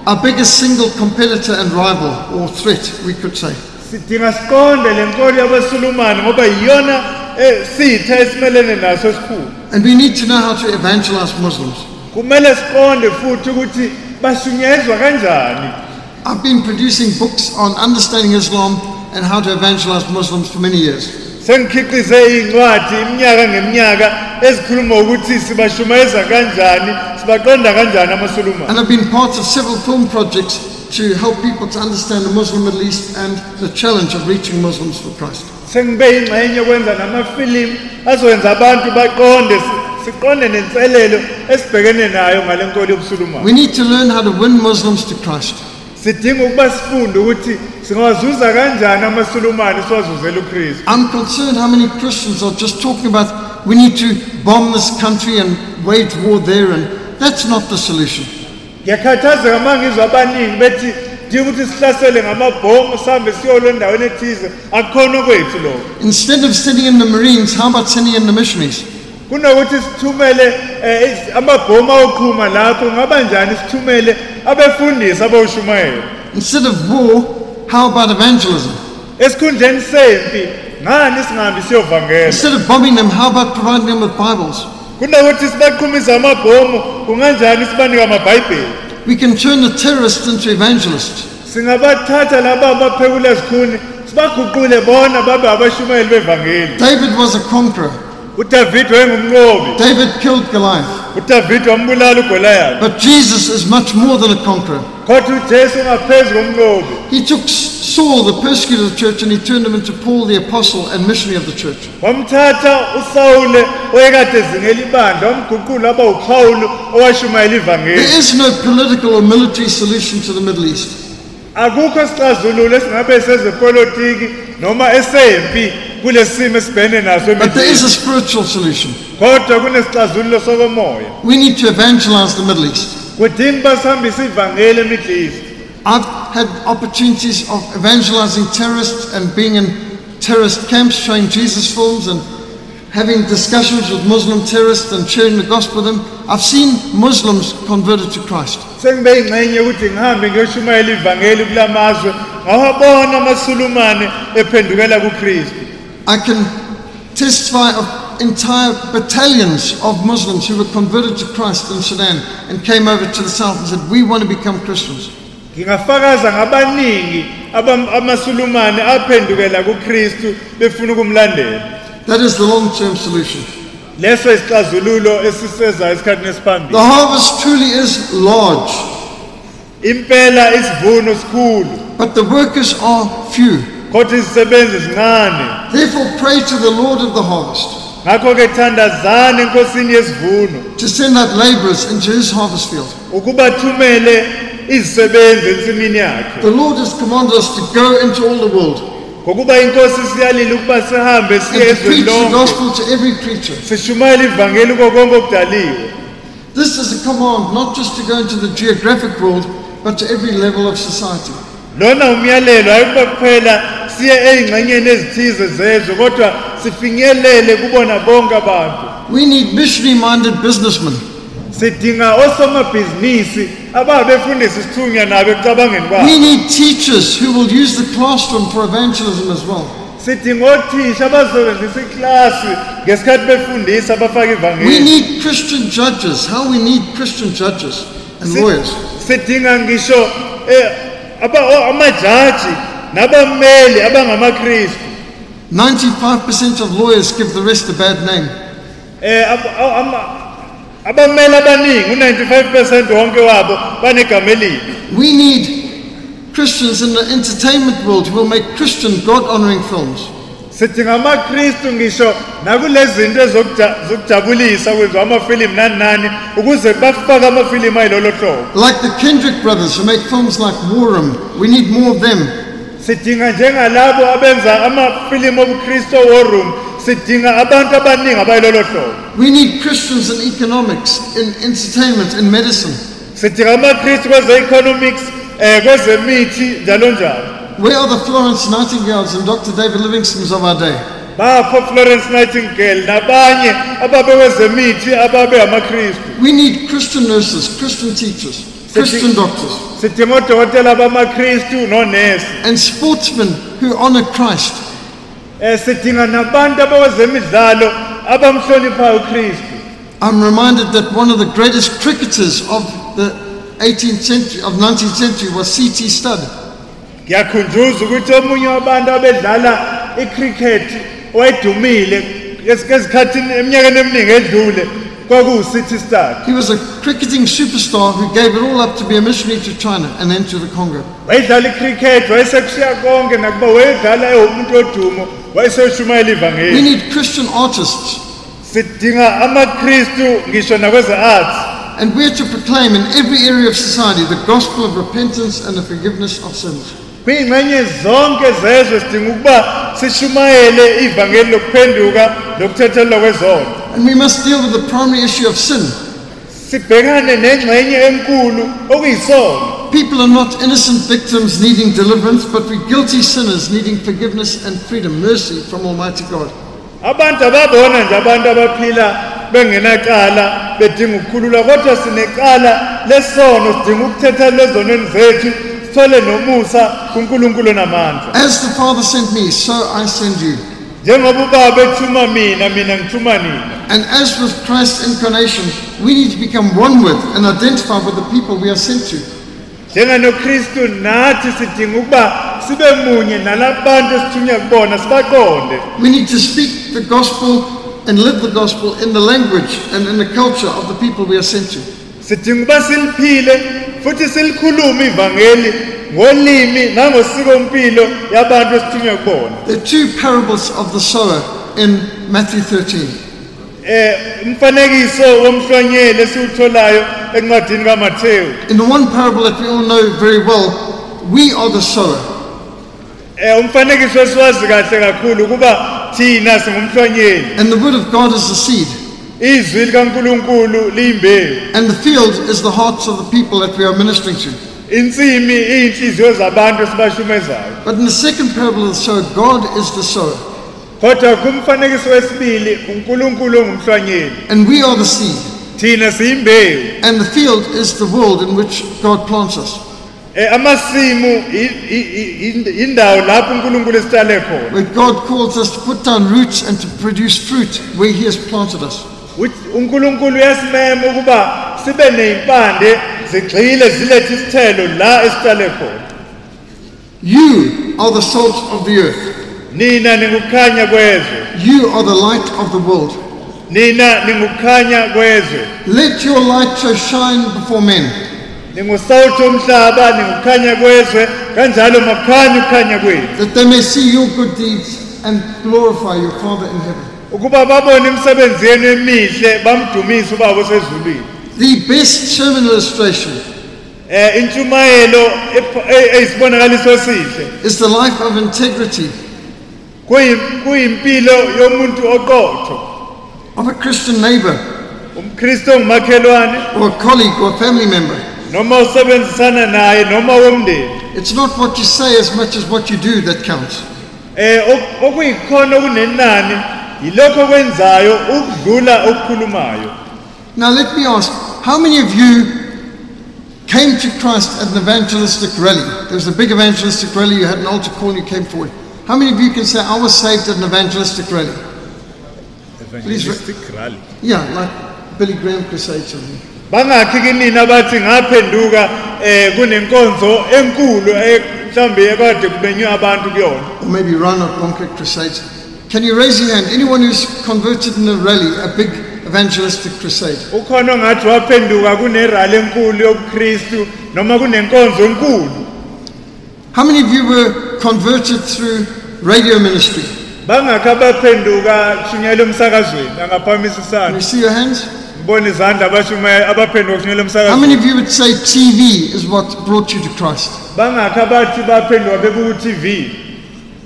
our biggest single competitor and rival, or threat, we could say. sidinga siqonde le nkolo yabasulumane ngoba yiyona eh, sitha esimelene naso esikhulu And we need to know how to evangelize Muslims. kumele siqonde futhi ukuthi bashunyezwa kanjani I've been producing books on understanding Islam and how to evangelize Muslims for many years. sengikhiqize iy'ncwadi iminyaka ngeminyaka ezikhuluma ukuthi sibashumayeza kanjani sibaqonda kanjani amasulumane And I've been part of several film projects to help people to understand the Muslim Middle East and the challenge of reaching Muslims for Christ. Sengibe yingxenye yokwenza namafilimu azokwenza abantu baqonde si- siqonde nenselelo esibhekene nayo ngale nkolo yobusulumane We need to learn how to win Muslims to Christ. sidinga ukuba sifunde ukuthi singawazuza kanjani amasulumane siwazuzele ukristu I'm concerned how many Christians are just talking about we need to bomb this country and wage war there, and that's not the solution. ngiyakhathazeka uma ngizwa abaningi bethi dinga sihlasele ngamabhomu sihambe siyolwa endaweni ethize akukhona okwethu lokho Instead of sending in the Marines, how about sending in the missionaries? kunokuthi sithumele eh, iz- amabhomu awoqhuma lapho ngaba njani sithumele abefundisi abawushumayela Instead of war, how about evangelism? esikhundleni sempi ngani singahambi siyovangela Instead of bombing them, how about providing them with Bibles? kunokuthi sibaqhumisa amabhomu kunganjani sibanike amabhayibheli We can turn the terrorists into evangelists. singabathatha laba abaphekula ezikhuni sibaguqule bona babe abashumayeli bevangeli David was a conqueror. Wayengumnqobi David killed Goliath. udavide wambulala ugolayathi But Jesus is much more than a conqueror. kodwa ujesu ungaphezu komnqobi He took Saul, the persecutor of the church, and he turned him into Paul, the apostle and missionary of the church. wamthatha usawule oyekade ezingela ibandla wamguqula aba uphawulo owashumayela ivangeli is no political or military solution to the Middle East. akukho sixazululo esingabe sezepolitiki noma esempi esibhene naso But there is a spiritual solution. kodwa kunesixazululo sokomoya We need to evangelize the Middle East. kudinga uba sihambise ivangeli emiddle east I've had opportunities of evangelizing terrorists and being in terrorist camps, showing Jesus films and having discussions with Muslim terrorists and sharing the gospel with them. I've seen Muslims converted to Christ. sengibe yingxenye ukuthi ngihambe ngiyoshumayela ivangeli kula ngawabona amasulumane ephendukela kukristu I can testify of entire battalions of Muslims who were converted to Christ in Sudan and came over to the south and said, We want to become Christians. ngingafakaza ngabaningi amasulumane aphendukela kukristu befuna ukumlandela That is the long term solution. leso isixazululo esisezayo esikhathini The esiphambili harvest truly is large, impela isivuno sikhulu but the workers are few. Izisebenzi zincane Therefore, pray to the Lord of the harvest. Ngakho-ke thandazani enkosini yesivuno. To send out laborers into his harvest field. ukuba thumele izisebenzi ensimini yakhe. The Lord has commanded us to go into all the world. Ngokuba inkosi siyalile ukuba sihambe siye and ezweni preach the lonke. gospel to every creature. sishumayele ivangeli kuko konke okudaliwe This is a command not just to go into the geographic world, but to every level of society. lona umyalelo ayikuba kuphela siye ey'ngxenyeni ezithize zezwe kodwa sifinyelele kubona bonke abantu We need missionary minded businessmen sidinga osomabhizinisi ababefundisa isithunywa nabo ekucabangeni We kwabo need teachers who will use the classroom for evangelism as well. sidinga othisha abazosebenzisa iklasi ngesikhathi befundisa abafaka We ivangeli need Christian judges. How we need Christian judges and Si- lawyers. sidinga ngisho eh, aba- o- amajaji nabameli abangamakristu 95% of lawyers give the rest a bad name. Eh, ab- ama- abameli abaningi u-95 percent wonke wabo banegama elibi We need Christians in the entertainment world who will make Christian, God honoring films. ngisho nakulezi zinto ezokuja- zokujabulisa kwenziwa amafilimu nani nani ukuze bafake amafilimu ayilolo hlobo Like the Kendrick brothers who make films like War Room. We need more of them. Sidinga njengalabo abenza amafilimu obukristu war room sidinga abantu abaningi abayilolo hlobo We need Christians in economics, in entertainment, in medicine. sidinga amakristu kweze-economics um kwezemithi njalo njalo Where are the Florence Nightingales and Dr. David Livingstones of our day? bapho florence nightingale nabanye ababekwezemithi ababe amakristu We need Christian nurses, Christian teachers, Christian doctors, sidinga odokotela bamakristu nonesi and sportsmen who honor Christ. um sidinga nabantu abakwezemidlalo abamhloniphayo ukristu I'm reminded that one of the greatest cricketers of the 18th century, of 19th century was C.T. Studd. ngiyakhunjuza ukuthi omunye wabantu abedlala icricket owayedumile es- eminyakeni eminingi edlule kwakuwu-city star He was a cricketing superstar who gave it all up to be a missionary to China and then to the Congo. wayedlala icricket wayesekushiya konke nakuba wayedlala ewumuntu odumo wayeseshumayela We need Christian artists, sidinga amakristu ngisho nakweze-arts and we're to proclaim in every area of society the gospel of repentance and the forgiveness of sins. kuyingxenye zonke zezwe sidinga ukuba sishumayele ivangeli lokuphenduka lokuthethelelwa kwezono And we must deal with the primary issue of sin. sibhekane nengxenye enkulu okuyisono People are not innocent victims needing deliverance, but we're guilty sinners needing forgiveness and freedom, mercy from Almighty God. abantu ababona nje abantu abaphila bengenacala bedinga ukukhululwa kodwa sinecala lesono sidinga ukuthethelelwa ezonweni zethu sithole nomusa kunkulunkulu onamandla As the Father sent me, so I send you. njengoba ubaba ethuma mina mina ngithuma nina And as with Christ's incarnation, we need to become one with and identify with the people we are sent to. njenganokristu nathi sidinga ukuba sibe munye nalabantu esithunywa kubona sibaqonde We need to speak the gospel and live the gospel in the language and in the culture of the people we are sent to. sidinga ukuba siliphile futhi silikhulume ivangeli ngolimi nangosikompilo yabantu kubona There are two parables of the sower in Matthew 13. Eh umfanekiso womhlonyeli esiwutholayo encwadini kaMathewu In the one parable that we all know very well, we are the sower. eh umfanekiso esiwazi kahle kakhulu kuba thina singumhlonyeli And the word of God is the seed. izwi likaNkuluNkulu liyimbewu And the field is the hearts of the people that we are ministering to. insimi iyinhliziyo zabantu esibashumezayo But in the second parable of the sower, God is the sower. Kodwa kumfanekiso wesibili uNkulunkulu And we are the seed. thina siyimbewu And the field is the world in which God plants us. eh amasimu indawo lapho uNkulunkulu esitshale khona Where God calls us to put down roots and to produce fruit where He has planted us. uNkulunkulu uyasimema ukuba sibe nezimpande zigxile zilethe isithelo la esitshale khona You are the salt of the earth. Nina You are the light of the world. nina Let your light so shine before men. Ningusawuthi omhlaba ningukukhanya kwezwe kanjalo makukhanya ukukhanya that they may see your good deeds and glorify your Father in heaven. ukuba babone imisebenzi yenu emihle bamdumise ubaba osezulwini The best sermon illustration eh intshumayelo e- eyisibonakaliso esihle is the life of integrity kuyimpilo yomuntu oqotho of a Christian neighbor or a colleague or a family member. noma usebenzisana naye noma womndeni It's not what you say as much as what you do that counts. eh ok- okuyikhona okunenani yilokho okwenzayo ukudlula okukhulumayo Now, let me ask how many of you came to Christ at an evangelistic rally? There was a big evangelistic rally, you had an altar call and you came forward. How many of you can say, I was saved at an evangelistic rally? evangelistic rally Yeah, like Billy Graham crusade something. bangakhi kinina bathi ngaphenduka eh kunenkonzo enkulu ekade abantu kuyona Or maybe Reinhard Bonnke crusades. Can you raise your hand? Anyone who's converted in a rally, a big evangelistic crusade? ukhona ongathi waphenduka kunerali enkulu yobuKristu noma kunenkonzo enkulu How many of you were converted through radio ministry? bangakhi abaphenduka kushunyelwa emsakazweni isandla you see your hands? ngibona izandla abashumayela abaphenduka kushunyelwa How many emsakazweni of you would say TV is what brought you to Christ? bangakhi abathi baphenduka bebuku TV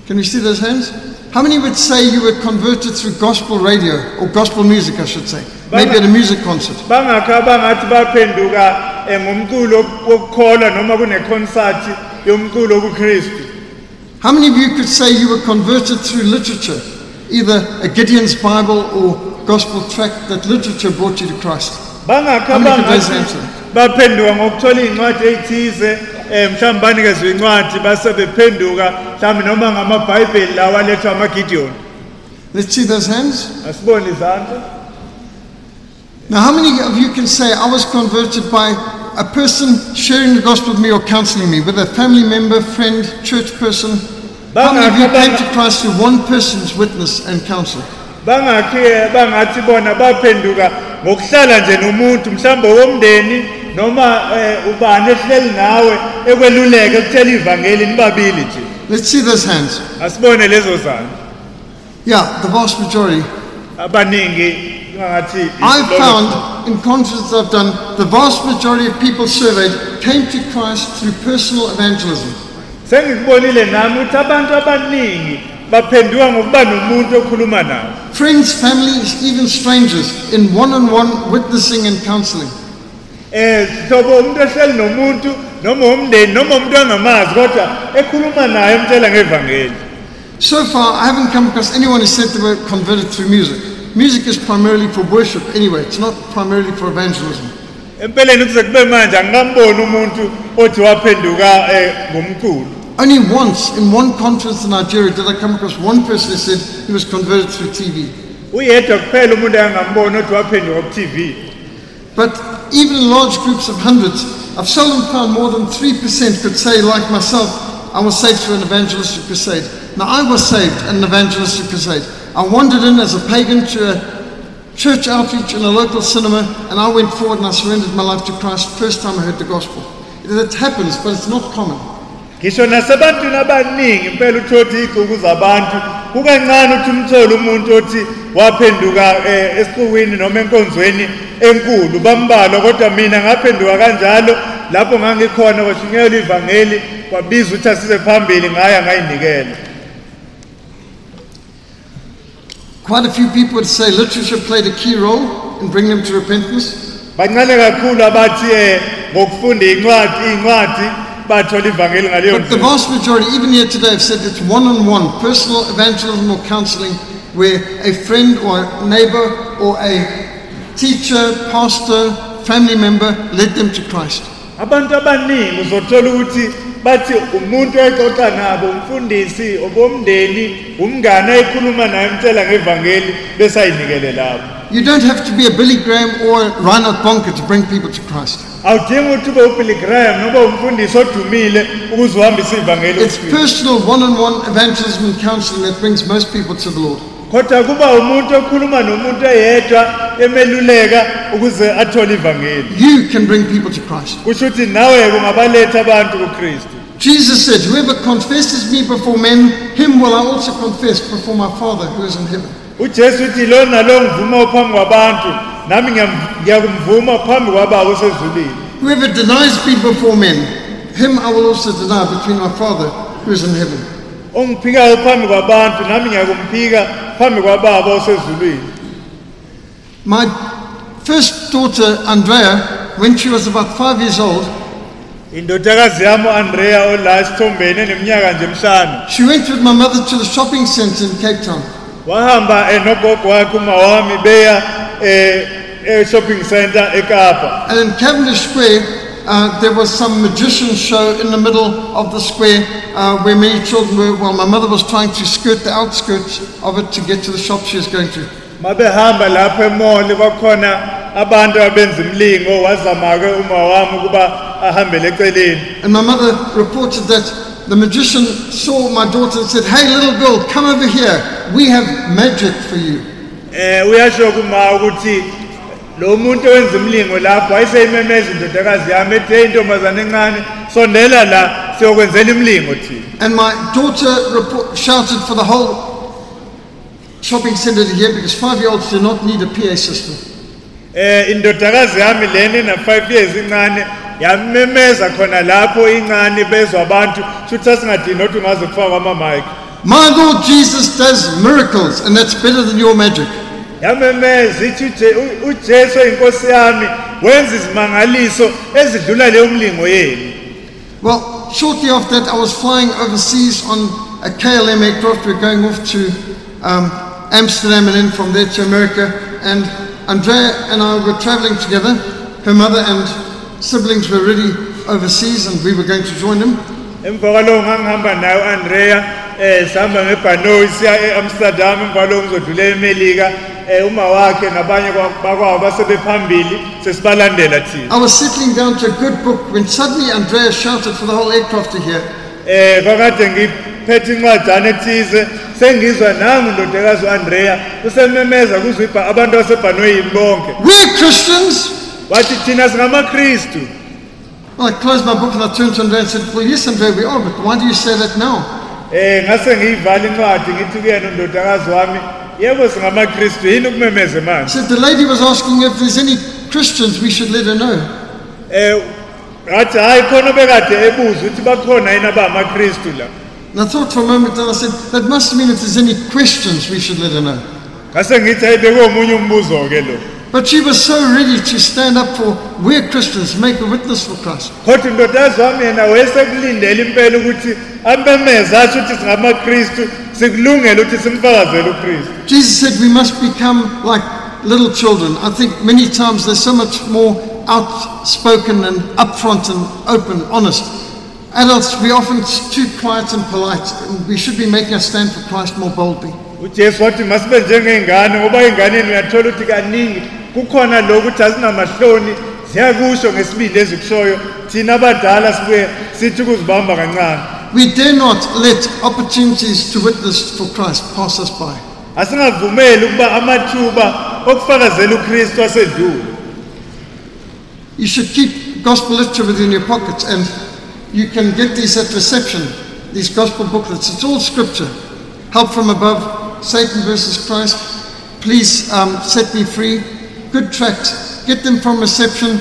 Can you see those hands? How many would say you were converted through gospel radio or gospel music, I should say? Maybe at a music concert. bangakhi abangathi baphenduka eh, ngomculo wokukholwa noma kunekhonsathi yomculo wobuKristu How many of you could say you were converted through literature, either a Gideon's Bible or gospel tract that literature brought you to Christ? How many could their hands? baphenduka ngokuthola iy'ncwadi ey'thize um mhlawumbe banikezwe incwadi base bephenduka mhlawumbe noma ngamabhayibheli lawa alethwa amagidiyoni Let's see those hands. asibone izandla Now, how many of you can say I was converted by a person sharing the gospel with me or counseling me, whether a family member, friend, church person? How of you Bangakhi came to Christ through one person's witness and counsel? bangakhi bangathi bona baphenduka ngokuhlala nje nomuntu mhlawumbe womndeni noma eh, ubani ehleli nawe ekweluleka ekutshela ivangeli nibabili nje Let's see those hands. asibone lezo zandla Yeah, the vast majority. abaningi ngathi I found, in conferences I've done, the vast majority of people surveyed came to Christ through personal evangelism. Sengikubonile nami ukuthi abantu abaningi baphenduka ngokuba nomuntu okhuluma nawo Friends, families, even strangers, in one on one witnessing and counseling. eh umuntu ehleli nomuntu noma umndeni noma umuntu angamazi kodwa ekhuluma naye emtshela ngevangeli So far, I haven't come across anyone who said they were converted through music. Music is primarily for worship anyway, it's not primarily for evangelism. empeleni kuze kube manje angikamboni umuntu othi waphenduka eh, ngomculo Only once in one conference in Nigeria did I come across one person who said he was converted through TV. uyedwa kuphela umuntu angamboni othi waphenduka ku-tv But even in large groups of hundreds, I've seldom found more than 3% could say, like myself, I was saved through an evangelistic crusade. Now, I was saved in an evangelistic crusade. I wandered in as a pagan to a church outreach in a local cinema, and I went forward and I surrendered my life to Christ first time I heard the gospel. It happens, but it's not common. Ngisho nasebantwini abaningi impela uthoti iy'cuku zabantu kukancane ukuthi umthole umuntu othi waphenduka um esicukwini noma enkonzweni enkulu. Bambalwa kodwa mina ngaphenduka kanjalo. Lapho ngangikhona kwashunyelwa ivangeli kwabiza ukuthi asize phambili ngaya ngayinikela. Quite a few people would say literature played a key role in bringing them to repentance. bancane kakhulu abathi um ngokufunda iy'ncwadi iy'ncwadi. Bathola ivangeli ngaleyo But the vast majority, even here today, have said it's one on one personal evangelism or counseling where a friend or a neighbor or a teacher, pastor, family member led them to Christ. abantu abaningi uzothola ukuthi bathi umuntu nabo umfundisi obomndeni umngane ayikhuluma naye ngevangeli bese ayinikele lapho You don't have to be a Billy Graham or a Reinhard Bonnke to bring people to Christ. Awudingi ukuthi ube noba umfundisi odumile ukuze uhambise ivangeli It's personal one on one evangelism and counseling that brings most people to the Lord. kodwa kuba umuntu okhuluma nomuntu eyedwa emeluleka ukuze athole ivangeli You can bring people to Christ. kusho ukuthi nawe ungabaletha abantu kukristu Jesus said, Whoever confesses me before men, him will I also confess before my Father who is in heaven. ujesu uthi lo nalo ngivuma phambi kwabantu nami ngiyakumvuma phambi kwababa osezulwini Whoever denies me before men, him I will also deny between my Father who is in heaven. ongiphikayo phambi kwabantu nami ngiyakumphika phambi kwababa osezulwini My first daughter, Andrea, when she was about five years old, indodakazi yami u-andrea ola esithombeni eneminyaka nje emhlanu she went with my mother to the shopping center in Cape Town. Wahamba enogogo wakhe uma wami beya e-shopping center ekapa And in Cavendish Square, uh, there was some magician show in the middle of the square uh, where many children were. Well, my mother was trying to skirt the outskirts of it to get to the shop she was going to. mabehamba lapho emoli kwakhona abantu abenza imlingo wazama-ke uma wami ukuba ahambele eceleni And my mother reported that the magician saw my daughter and said, Hey, little girl, come over here. We have magic for you. eh uyasho kuma ukuthi lo muntu owenza imlingo lapho yami ethi hey intombazane encane sondela la siyokwenzela imlingo thina And my daughter report, shouted for the whole shopping center to hear because five year olds do not need a PA system. eh indodakazi yami lena ena 5 years incane yamemeza khona lapho incane bezwa abantu futhi asingadini nothi ungaze ama-mic My Lord Jesus does miracles, and that's better than your magic. yamemeza ithi "Uje- u- ujesu yami wenza izimangaliso ezidlula leyo mlingo yenu Well, shortly after that, I was flying overseas on a KLM aircraft. We're going off to um, Amsterdam and then from there to America. And Andrea and I were traveling together. Her mother and siblings were already overseas, and we were going to join them. emva kwalowo ngangihamba naye u-andrea um sihamba ngebhanoyi siya e-amsterdam emva kwalowo ngizodlula emelika um uma wakhe nabanye kwa- basebephambili sesibalandela thina I was settling down to a good book when suddenly Andrea shouted for the whole aircraft to hear, um kwakade ngiphethe incwadana ethize sengizwa nangu ndodakazi u-andreya usememeza kuzwibha abantu basebhanoyini bonke We're Christians. Wathi thina singamakristu Well, I closed my book and I turned to Andrea and said, Well, yes, Andrea, we are, but why do you say that now? um ngase ngiyivala incwadi ngithi kuyena undodakazi wami yebo singamakristu yini ukumemeze I manje said, The lady was asking if there's any Christians we should let her know. ngathi hhayi khona obekade ebuza ukuthi bakhona yini abangamakristu la And I thought for a moment and I said, That must mean if there's any questions we should let her know. ngase ngithi hayi bekuwomunye umbuzo-ke lo But she was so ready to stand up for we're Christians, make a witness for Christ. kodwa indodakazi wami wayesekulindela impela ukuthi amemeze asho ukuthi singamakristu sikulungele ukuthi simfakazele ukristu Jesus said we must become like little children. I think many times they're so much more outspoken and upfront and open, honest. Adults, we're often too quiet and polite, and we should be making a stand for Christ more boldly. Ujesu wathi masibe njengey'ngane ngoba ey'nganeni uyathola ukuthi kaningi kukhona lokhu ukuthi azinamahloni ziyakusho ngesibindi ezikushoyo thina abadala sibuye sithi ukuzibamba kancane We dare not let opportunities to witness for Christ pass us by. asingavumeli ukuba amathuba okufakazela ukristu asedlule You should keep gospel literature within your pockets, and you can get these at reception, these gospel booklets. It's all scripture. Help from above, Satan versus Christ, please um, set me free. Good tracts. Get them from reception.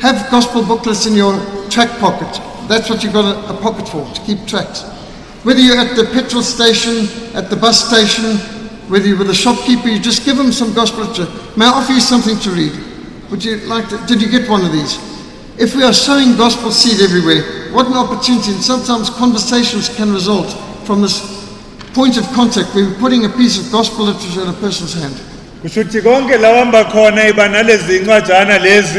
Have gospel booklets in your track pocket. That's what you've got a, a pocket for, to keep tracts. Whether you're at the petrol station, at the bus station, whether you're with a shopkeeper, you just give them some gospel literature. May I offer you something to read? Would you like to? Did you get one of these? If we are sowing gospel seed everywhere, what an opportunity. And sometimes conversations can result from this point of contact where we're putting a piece of gospel literature in a person's hand. kusho ukuthi konke la uhamba khona iba nalezi incwajana lezi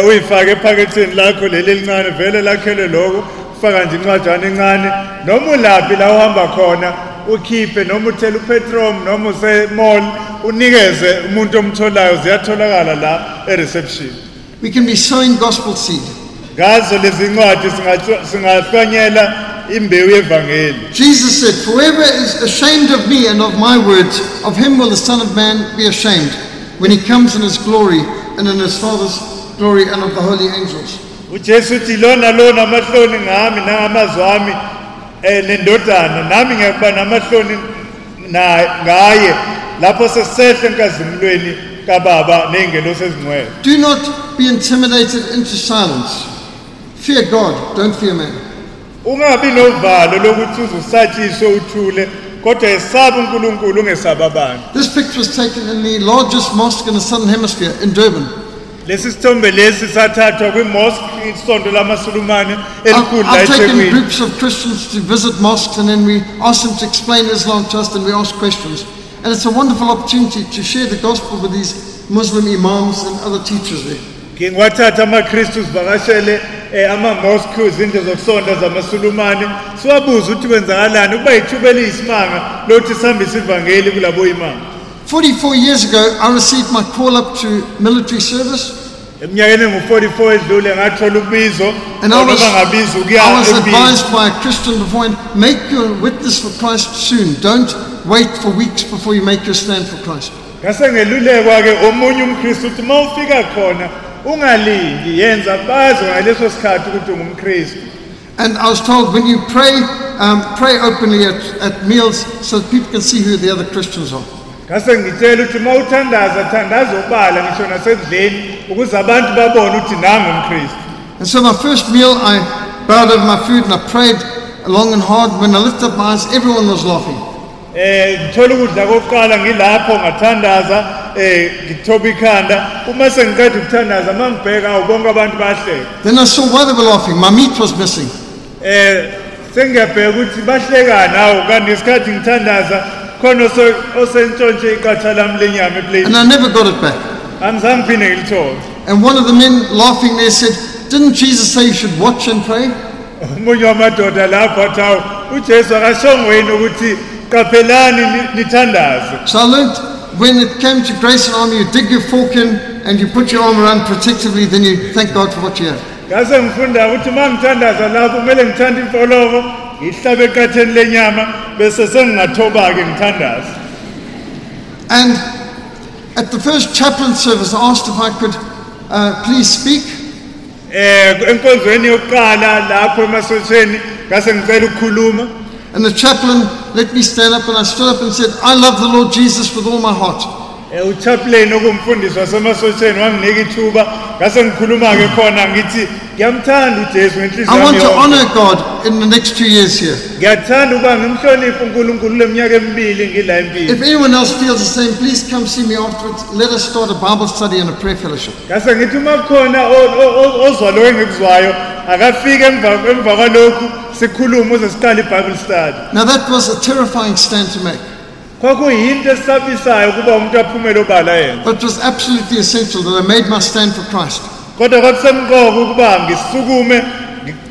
um uyifake ephaketheni lakho leli elincane vele lakhele loko ufaka nje incwajana encane noma ulaphi la uhamba khona ukhiphe noma uthela upetrom noma usemall unikeze umuntu omtholayo ziyatholakala la e-reception We can be sowing gospel seed. ngazo lezi ncwadi singahlwanyela imbewu yevangeli Jesus said, whoever is ashamed of me and of my words, of him will the Son of Man be ashamed when he comes in his glory and in his Father's glory and of the holy angels. ujesu uthi lona lona amahloni ngami nangamazwi ami um nendodana nami ngiyakuba namahloni ngaye lapho enkazimulweni kababa ney'ngelosi ezingcwele Do not be intimidated into silence. Fear God, don't fear man. Ungabi novalo lokuthi uzusatshiswe uthule kodwa yesaba unkulunkulu ungesaba abantu This picture was taken in the largest mosque in the southern hemisphere in Durban. lesi sithombe lesi sathathwa kwimosque isondo lamasulumane elikhulu I've, la I've taken ethekwini groups of Christians to visit mosques and then we ask them to explain Islam to us and we ask questions. And it's a wonderful opportunity to share the gospel with these Muslim imams and other teachers there. ngike ngiwathatha amakristu sivakashele Eh, zokusonda zamasulumane siwabuze ukuthi kwenzakalani ukuba yithuba eliyisimanga lokuthi sihambise ivangeli kulabo imama 44 years ago, I received my call up to military service eminyakeni engu-44 edlule ngathola ubizo and I was, I was advised by a Christian beforehand, make your witness for Christ soon. Don't wait for weeks before you make your stand for Christ. ngase ngelulekwa-ke omunye umkristu ukuthi uma ufika khona ungalindi yenza bazi ngaleso sikhathi ukuthi ungumkristu And I was told when you pray, um, pray openly at, at meals so that people can see who the other Christians are. ngase ngitshela ukuthi uma uthandaza thandaza ubala ngisho nasekudleni ukuze abantu babone ukuthi nangumkristu And so my first meal, I bowed over my food and I prayed long and hard. When I lifted up my eyes, everyone was laughing. Eh ngithola ukudla kokuqala ngilapho ngathandaza eh ngithoba ikhanda uma sengiqeda ukuthandaza mangibheka awu bonke abantu bahleka Then I saw why they were laughing. My meat was missing. eh sengiyabheka ukuthi bahlekana awu kanti ngesikhathi ngithandaza khona oso- osentshontshe iqatha lami lenyama And eplate I never got it back. angizange ngiphinde ngilithole And one of the men laughing there said, Didn't Jesus say you should watch and pray? omunye wamadoda lapho athi awu ujesu akashongweni ukuthi qaphelani ni- nithandaze So I learned when it came to Grace and Army, you dig your fork in and you put your arm around protectively, then you thank God for what you have. ngase ngifunda ukuthi uma ngithandaza lapho kumele ngithande ngihlabe eqatheni lenyama bese sengingathoba-ke And at the first chaplain service, I asked if I could uh, please speak. eh enkonzweni yokuqala lapho emasothweni ngase ngicela ukukhuluma And the chaplain let me stand up, and I stood up and said, I love the Lord Jesus with all my heart. eh uchaplain okuwumfundisi wasemasothweni wanginika ithuba ngase ngikhuluma ke khona ngithi ngiyamthanda uJesu I want to honor God in the next two years here. ngiyathanda ukuba ngimhloniphe uNkulunkulu leminyaka emibili ngila empini If anyone else feels the same, please come see me afterwards. Let us start a Bible study and a prayer fellowship. ngase ngithi uma kukhona o- o- o- ozwa lo engikuzwayo akafike emva emva kwalokhu sikhulume uze siqale iBible study Now, that was a terrifying stand to make, kwakuyinto esabisayo ukuba umuntu aphumele obala yena but it was absolutely essential that I made my stand for Christ. kodwa kwakusemqoka ukuba ngisukume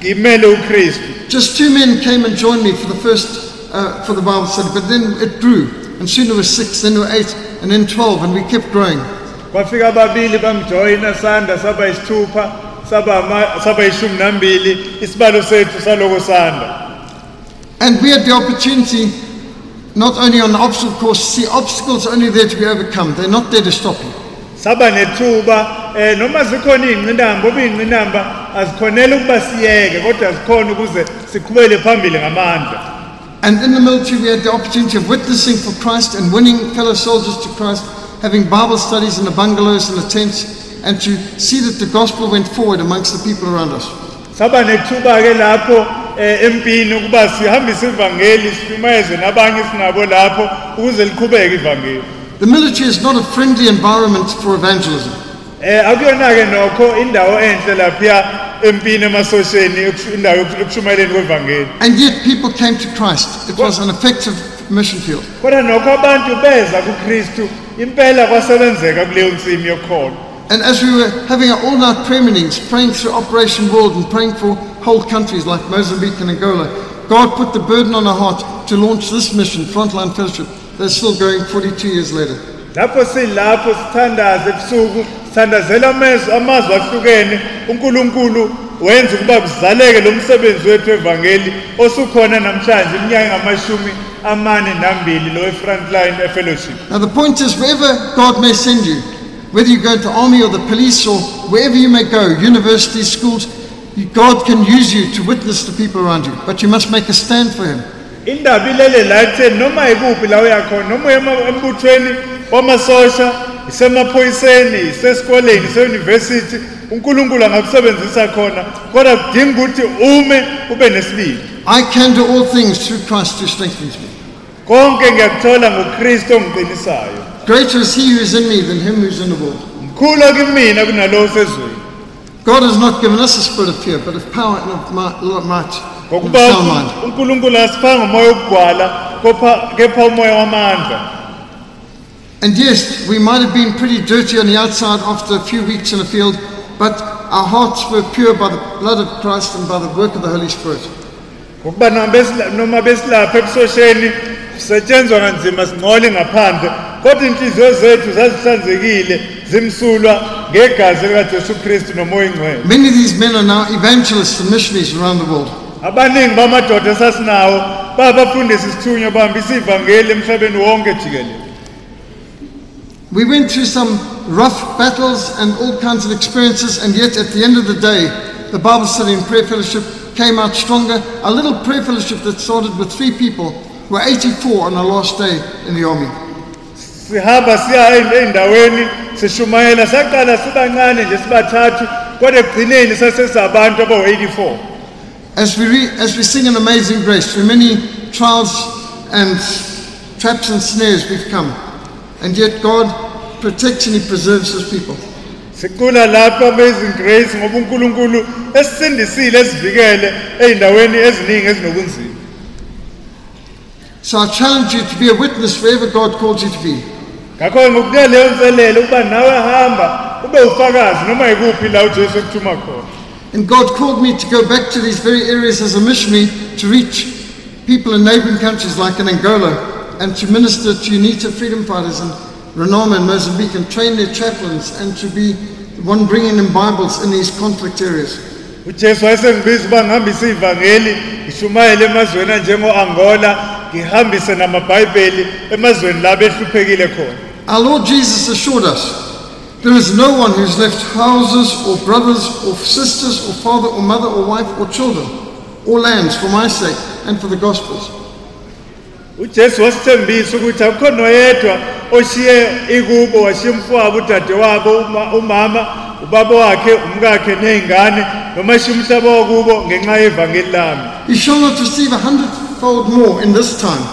ngimele uKristu Just two men came and joined me for the first, uh, for the Bible study, but then it grew. And soon there were six, then there were eight, and then 12, and we kept growing. kwafika ababili bangijoyina sanda saba yisithupha saba ama- saba yishumi nambili isibalo sethu saloko sanda And we had the opportunity, not only on the obstacle course, see obstacles only there to be overcome. They're not there to stop you. saba nethuba eh noma zikhona iy'ngqinamba oba iy'ngqinamba azikhonela ukuba siyeke kodwa zikhona ukuze siqhubele phambili ngamandla And in the military, we had the opportunity of witnessing for Christ and winning fellow soldiers to Christ, having Bible studies in the bungalows and the tents, and to see that the gospel went forward amongst the people around us. saba nethuba-ke lapho eh, empini ukuba sihambise ivangeli sifimayeze nabanye sinabo lapho ukuze liqhubeke ivangeli The military is not a friendly environment for evangelism. eh akuyona-ke nokho indawo enhle laphiya empini emasosheni ekushu- indawo yoku- ekushumayeleni kwevangeli And yet, people came to Christ. It was an effective mission field. kodwa nokho abantu beza kukristu impela kwasebenzeka kuleyo nsimi yokukhona And as we were having our all night prayer meetings, praying through Operation World and praying for whole countries like Mozambique and Angola, God put the burden on our heart to launch this mission, Frontline Fellowship, that's still going 42 years later. lapho silapho ebusuku sithandazela amazwi ahlukene unkulunkulu wenza ukuba kuzaleke lo msebenzi wethu evangeli osukhona namhlanje iminyaka engamashumi amane nambili lo e-fellowship Now, the point is, wherever God may send you, whether you go to army or the police or wherever you may go, universities, schools, God can use you to witness the people around you, but you must make a stand for Him. indaba ilele ekutheni noma ikuphi la uyakhona noma uya embuthweni wamasosha isemaphoyiseni isesikoleni iseyunivesithi unkulunkulu angakusebenzisa khona kodwa kudinga ukuthi ume ube nesibili I can do all things through Christ who strengthens me. konke ngiyakuthola ngokristu ongiqinisayo Greater is He who is in me than him who's in the world. mkhulu kimina kunalowo sezweni God has not given us a spirit of fear, but of power and of might, might and of sound mind. unkulunkulu asiphanga umoya wokugwala kepha umoya wamandla And yes, we might have been pretty dirty on the outside after a few weeks in the field, but our hearts were pure by the blood of Christ and by the work of the Holy Spirit. ngokuba noma besilapha ebusosheni sisetshenzwa kanzima singcole ngaphandle kodwa inhliziyo zethu zazihlanzekile zimsulwa ngegazi likajesu kristu nomoya ingcwele Many of these men are now evangelists and missionaries around the world. abaningi bamadoda esasinawo babafundisi sithunywa bahambisa ivangeli emhlabeni wonke jikelele We went through some rough battles and all kinds of experiences, and yet at the end of the day, the Bible study and prayer fellowship came out stronger. A little prayer fellowship that started with three people were 84 on our last day in the army. Sihamba siya ey'ndaweni sishumayela saqala sibancane nje sibathathu kodwa ekugcineni sasesabantu abawu-84 As we, re- as we sing an amazing grace, through many trials and traps and snares we've come, and yet God protects and He preserves His people. sicula lapho amazing grace ngoba unkulunkulu esisindisile esivikele ey'ndaweni eziningi ezinobunzima So I challenge you to be a witness wherever God calls you to be. Ngakho ngokunika leyo ukuba nawe hamba ube ufakazi noma yikuphi la ujesu ekuthuma khona And God called me to go back to these very areas as a missionary to reach people in neighboring countries like in Angola and to minister to UNITA freedom fighters in Renamo and Mozambique and train their chaplains and to be the one bringing them Bibles in these conflict areas. ujesu wayesengibiza uba ngihambise ivangeli ngishumayele emazweni anjengo-angola ngihambise namabhayibheli emazweni la behluphekile khona Our Lord Jesus assured us there is no one who's left houses or brothers or sisters or father or mother or wife or children or lands for my sake and for the gospel's. ujesu wasithembisa ukuthi akukho noyedwa oshiye ikubo washiye umfowabo udadewabo uma- umama ubaba wakhe umkakhe ney'ngane noma ashiye umhlaba wakubo ngenxa yevangeli lami He shall not receive a hundredfold more in this time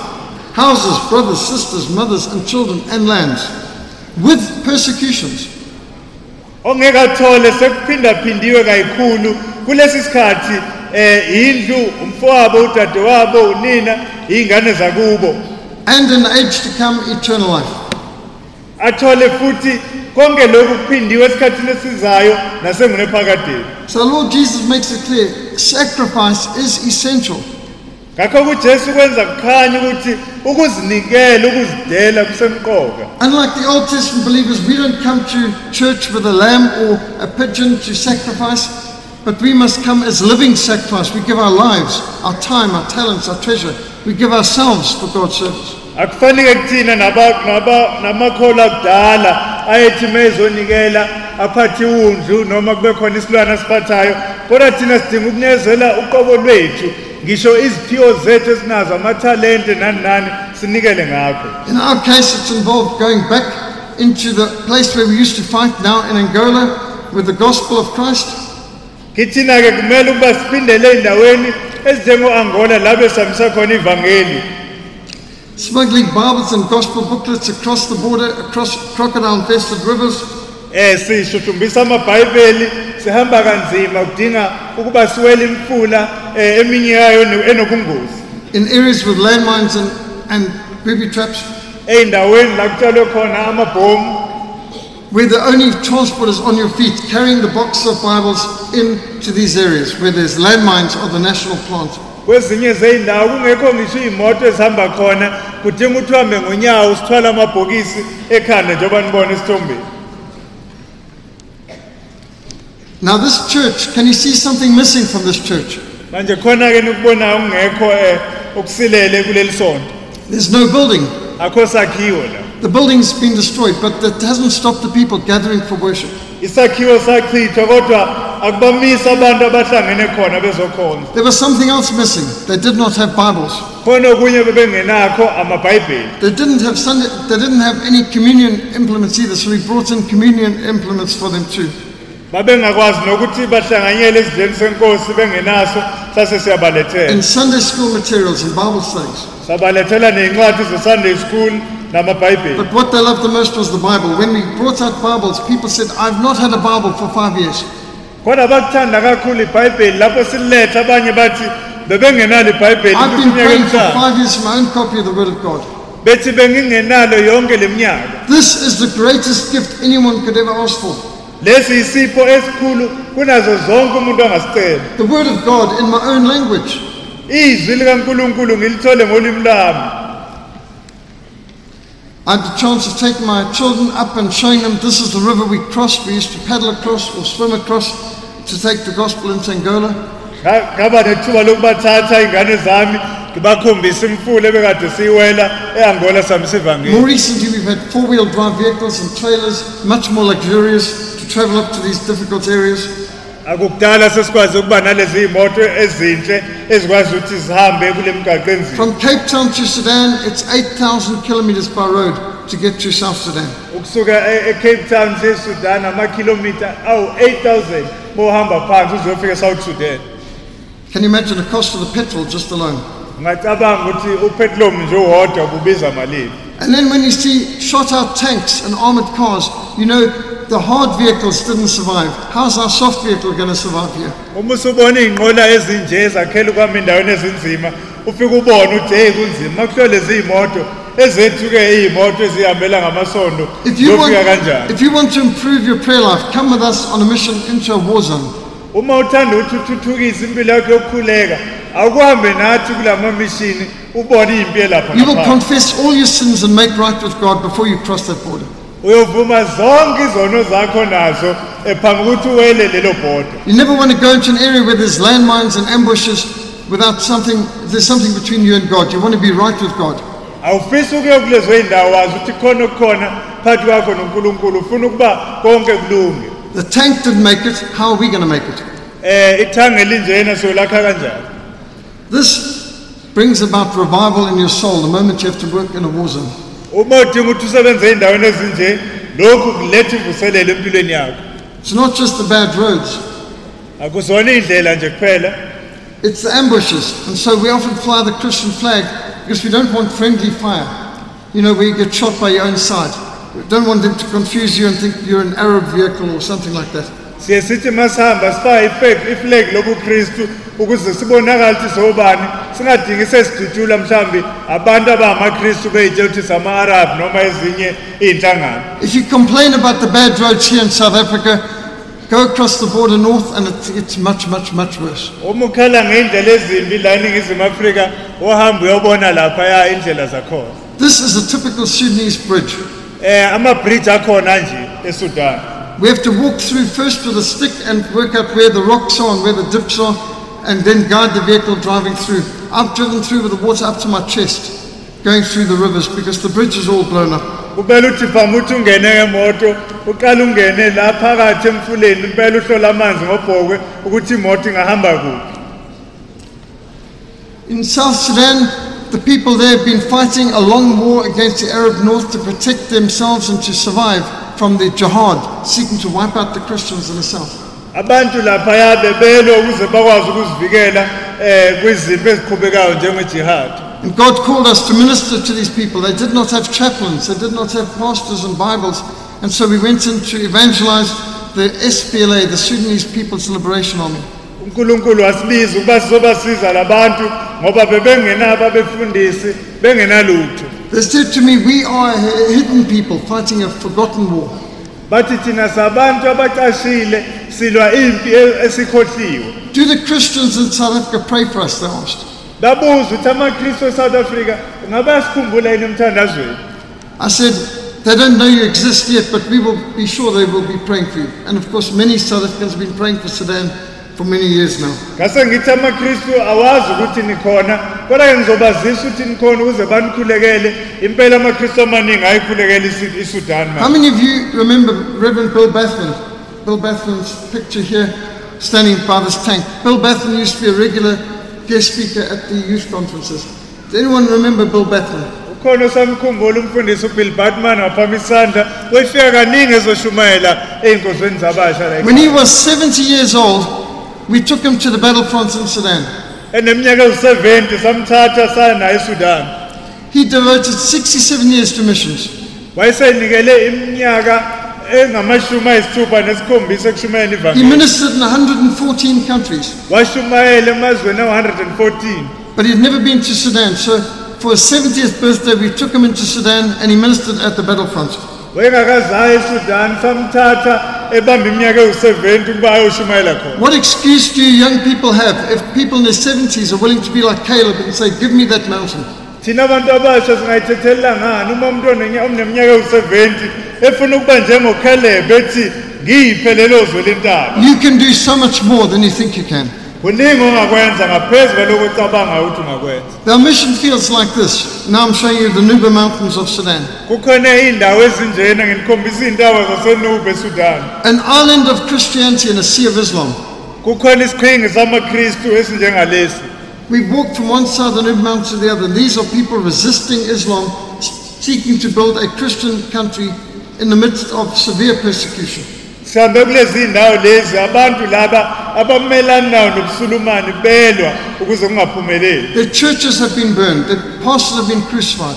houses, brothers, sisters, mothers, and children, and lands, with persecutions, ongeke athole sekuphindaphindiwe kayikhulu kulesi sikhathi um indlu umfowabo udadewabo unina iy'ngane zakubo and in the age to come, eternal life. athole futhi konke lokhu kuphindiwe esikhathini esizayo nasengunephakadeni So, Lord Jesus makes it clear sacrifice is essential. Ngakho kujesu ukuthi ukuzinikela ukuzidela kusemqoka Unlike the Old Testament believers, we don't come to church with a lamb or a pigeon to sacrifice, but we must come as living sacrifice. We give our lives, our time, our talents, our treasure. We give ourselves for God's service. kuthina akudala ayethi uma ezonikela aphathe iwundlu noma kube khona isilwane asiphathayo kodwa thina sidinga ukunikezela uqobo lwethu. Ngisho iziphiwo zethu esinazo amathalente nani nani sinikele ngakho. In our case, it's involved going back into the place where we used to fight now in Angola with the gospel of Christ. kithina-ke kumele ukuba siphindele ey'ndaweni ezinjengo-angola la besamisa khona ivangeli. Smuggling Bibles and gospel booklets across the border, across crocodile infested rivers, sishushumbisa amabhayibheli sihamba kanzima kudinga ukuba siwele imfula um eminye yayo enobungozi. In areas with landmines and, and booby traps, ey'ndaweni la kutshalwe khona amabhomu. Where the only transport is on your feet, carrying the box of Bibles into these areas where there's landmines or the national plant. kwezinye zey'ndawo kungekho ngisho iy'moto ezihamba khona kudinga ukuthi uhambe ngonyawo sithwale amabhokisi ekhanda njengoba nibona esithombeni Now, this church, can you see something missing from this church? manje khona-ke nikubonayo okungekho eh, okusilele kuleli sonto There's no building. akho sakhiwo la The building's been destroyed, but that hasn't stopped the people gathering for worship. isakhiwo sachithwa kodwa akubamisi abantu abahlangene khona bezokhonza There was something else missing. They did not have Bibles. khona okunye bebengenakho amabhayibheli They didn't have Sunday, they didn't have any communion implements either, so we brought in communion implements for them too. Babengakwazi nokuthi bahlanganyele esidleni senkosi bengenaso sase siyabalethela And Sunday school materials and Bible studies. sabalethela ney'ncwadi ze-sunday school namabhayibheli But what they loved the most was the Bible. When we brought out Bibles, people said, I've not had a Bible for five years. kodwa bakuthanda kakhulu ibhayibheli lapho sililetha abanye bathi bebengenalo ibhayibheli I've been iminyaka praying for five years for my own copy of the Word of God. bethi bengingenalo yonke le minyaka This is the greatest gift anyone could ever ask for. Lesi yisipho esikhulu kunazo zonke umuntu angasicela The Word of God in my own language. izwi likankulunkulu ngilithole ngolimi lami I had the chance of taking my children up and showing them this is the river we crossed. We used to paddle across or swim across to take the gospel into Angola. Ngaba nethuba lokubathatha iy'ngane zami imfula ebekade siyiwela e-angola More recently, we've had four wheel drive vehicles and trailers, much more luxurious, to travel up to these difficult areas. akukudala sesikwazi ukuba nalezi ezinhle ezikwazi ukuthi zihambe kule migaqo enzima From Cape Town to Sudan, it's 8,000 kilometers by road to get to South Sudan. ukusuka e- e-cape town sesudan amakhilomitha awu-8000 uma uhamba phansi uzofika e-south sudan Can you imagine the cost of the petrol just alone? Ungacabanga ukuthi upetlom nje bubiza malini And then when you see shot out tanks and armored cars, you know the hard vehicles didn't survive. How's our soft vehicle going to survive here? uma usubona iy'nqola ezinje ezakhela endaweni ezinzima ufike ubone ukuthi heyi kunzima ezethu-ke iy'moto ezihambela ngamasondo If you, want, kanjani if you want to improve your prayer life, come with us on a mission into a war zone. uma uthanda ukuthi uthuthukise impilo yakho yokukhuleka akuhambe nathi kula mamishini ubone iy'mpi You will confess all your sins and make right with God before you cross that border. uyovuma zonke izono zakho nazo ephambi ukuthi uwele lelo bhoda You never want to go into an area where there's landmines and ambushes. without something, if there's something between you and God, you want to be right with God. awufisi ukuya kulezo yindawo wazi ukuthi khona okukhona phakathi kwakho nonkulunkulu ufuna ukuba konke kulunge The tank didn't make it, how are we going to make it? um ithange elinjena solakha kanjani This brings about revival in your soul the moment you have to work in a war zone. uma udinga ukuthi usebenze ey'ndaweni ezinje lokhu kuletha ivuselelo empilweni yakho It's not just the bad roads, akuzona iy'ndlela nje kuphela it's the ambushes. And so we often fly the Christian flag because we don't want friendly fire. You know, where you get shot by your own side. We don't want them to confuse you and think you're an Arab vehicle or something like that. Siye sithi masihamba iflegi lobukristu ukuze sibonakale ukuthi sobani singadingi abantu abangamakristu bey'tshela ukuthi sama-arab noma ezinye iy'nhlangano If you complain about the bad roads here in South Africa, go across the border north and it's, it's much, much, much worse. uma ukhala ngey'ndlela ezimbi la eningizimu afrika uyobona laphaya indlela zakhona This is a typical Sudanese bridge. um amabhriji akhona nje esudan We have to walk through first with a stick and work out where the rocks are and where the dips are, and then guide the vehicle driving through. I've driven through with the water up to my chest, going through the rivers because the bridge is all blown up. kumele uthi uthi ungene ngemoto uqale ungene la phakathi emfuleni impela amanzi ngobhokwe ukuthi imoto ingahamba kuphi In South Sudan, the people there have been fighting a long war against the Arab North to protect themselves and to survive from the jihad, seeking to wipe out the Christians in the south. abantu laphaya bebelwe ukuze bakwazi ukuzivikela um kwizimpi eziqhubekayo And God called us to minister to these people. They did not have chaplains, they did not have pastors and Bibles. And so we went in to evangelize the SPLA, the Sudanese People's Liberation Army. unkulunkulu wasibiza ukuba sizobasiza la ngoba bebengenabo abefundisi bengenalutho They said to me, We are a hidden people fighting a forgotten war. bathi thina sabantu abacashile silwa impi esikhohliwe Do the Christians in South Africa pray for us? They asked. babuza ukuthi amakristu e-south africa ngabe asikhumbula yini emthandazweni I said, They don't know you exist yet, but we will be sure they will be praying for you. And of course, many South Africans have been praying for Sudan for many years now. ngase ngithi amakristu awazi ukuthi nikhona kodwa ngizobazisa ukuthi nikhona ukuze banikhulekele impela amakristu amaningi ayikhulekela isi- isudan How many of you remember Reverend Bill Bathman? Bill Bathman's picture here, standing by this tank. Bill Bathman used to be a regular guest speaker at the youth conferences. Does anyone remember Bill Bathman? ukhona osamkhumbula umfundisi ubill batman waphama isandla wefika kaningi ezoshumayela ey'nkozweni zabasha When he was 70 years old, we took him to the battlefronts in Sudan. eneminyaka ewu-70 samthatha saya naye esudan He devoted 67 years to missions. wayesenikele iminyaka engamashumi ayisithupha nesikhombisa ekushumayela He ivangeli ministered in 114 countries, washumayela emazweni awu-114 but he'd never been to Sudan. So for his 70th birthday, we took him into Sudan and he ministered at the battlefront. Wayengakazayo esudan samthatha ebamba iminyaka ewu-70 ukuba ayoshumayela khona What excuse do you young people have if people in their 70s are willing to be like Caleb and say, Give me that mountain? thina abantu abasha singayithethelela ngani uma oneminyaka ewu-70 efuna ukuba njengokhelebe ethi ngiyiphe lelo zwe lentaba You can do so much more than you think you can. Kuningi ongakwenza ngaphezu kwaloko ocabanga ukuthi ungakwenza There mission feels like this. Now I'm showing you the Nuba Mountains of Sudan, kukhona iy'ndawo ezinjena nginikhombisa iy'ndawo zasenube esudan an island of Christianity in a sea of Islam. kukhona isiqhingi samakristu esinjengalesi We've walked from one side of the Nuba Mountains to the other. These are people resisting Islam, seeking to build a Christian country in the midst of severe persecution. Sihambe kulezi ndawo lezi abantu laba abamelana nawo belwa ukuze kungaphumeleli Their churches have been burned, the pastors have been crucified.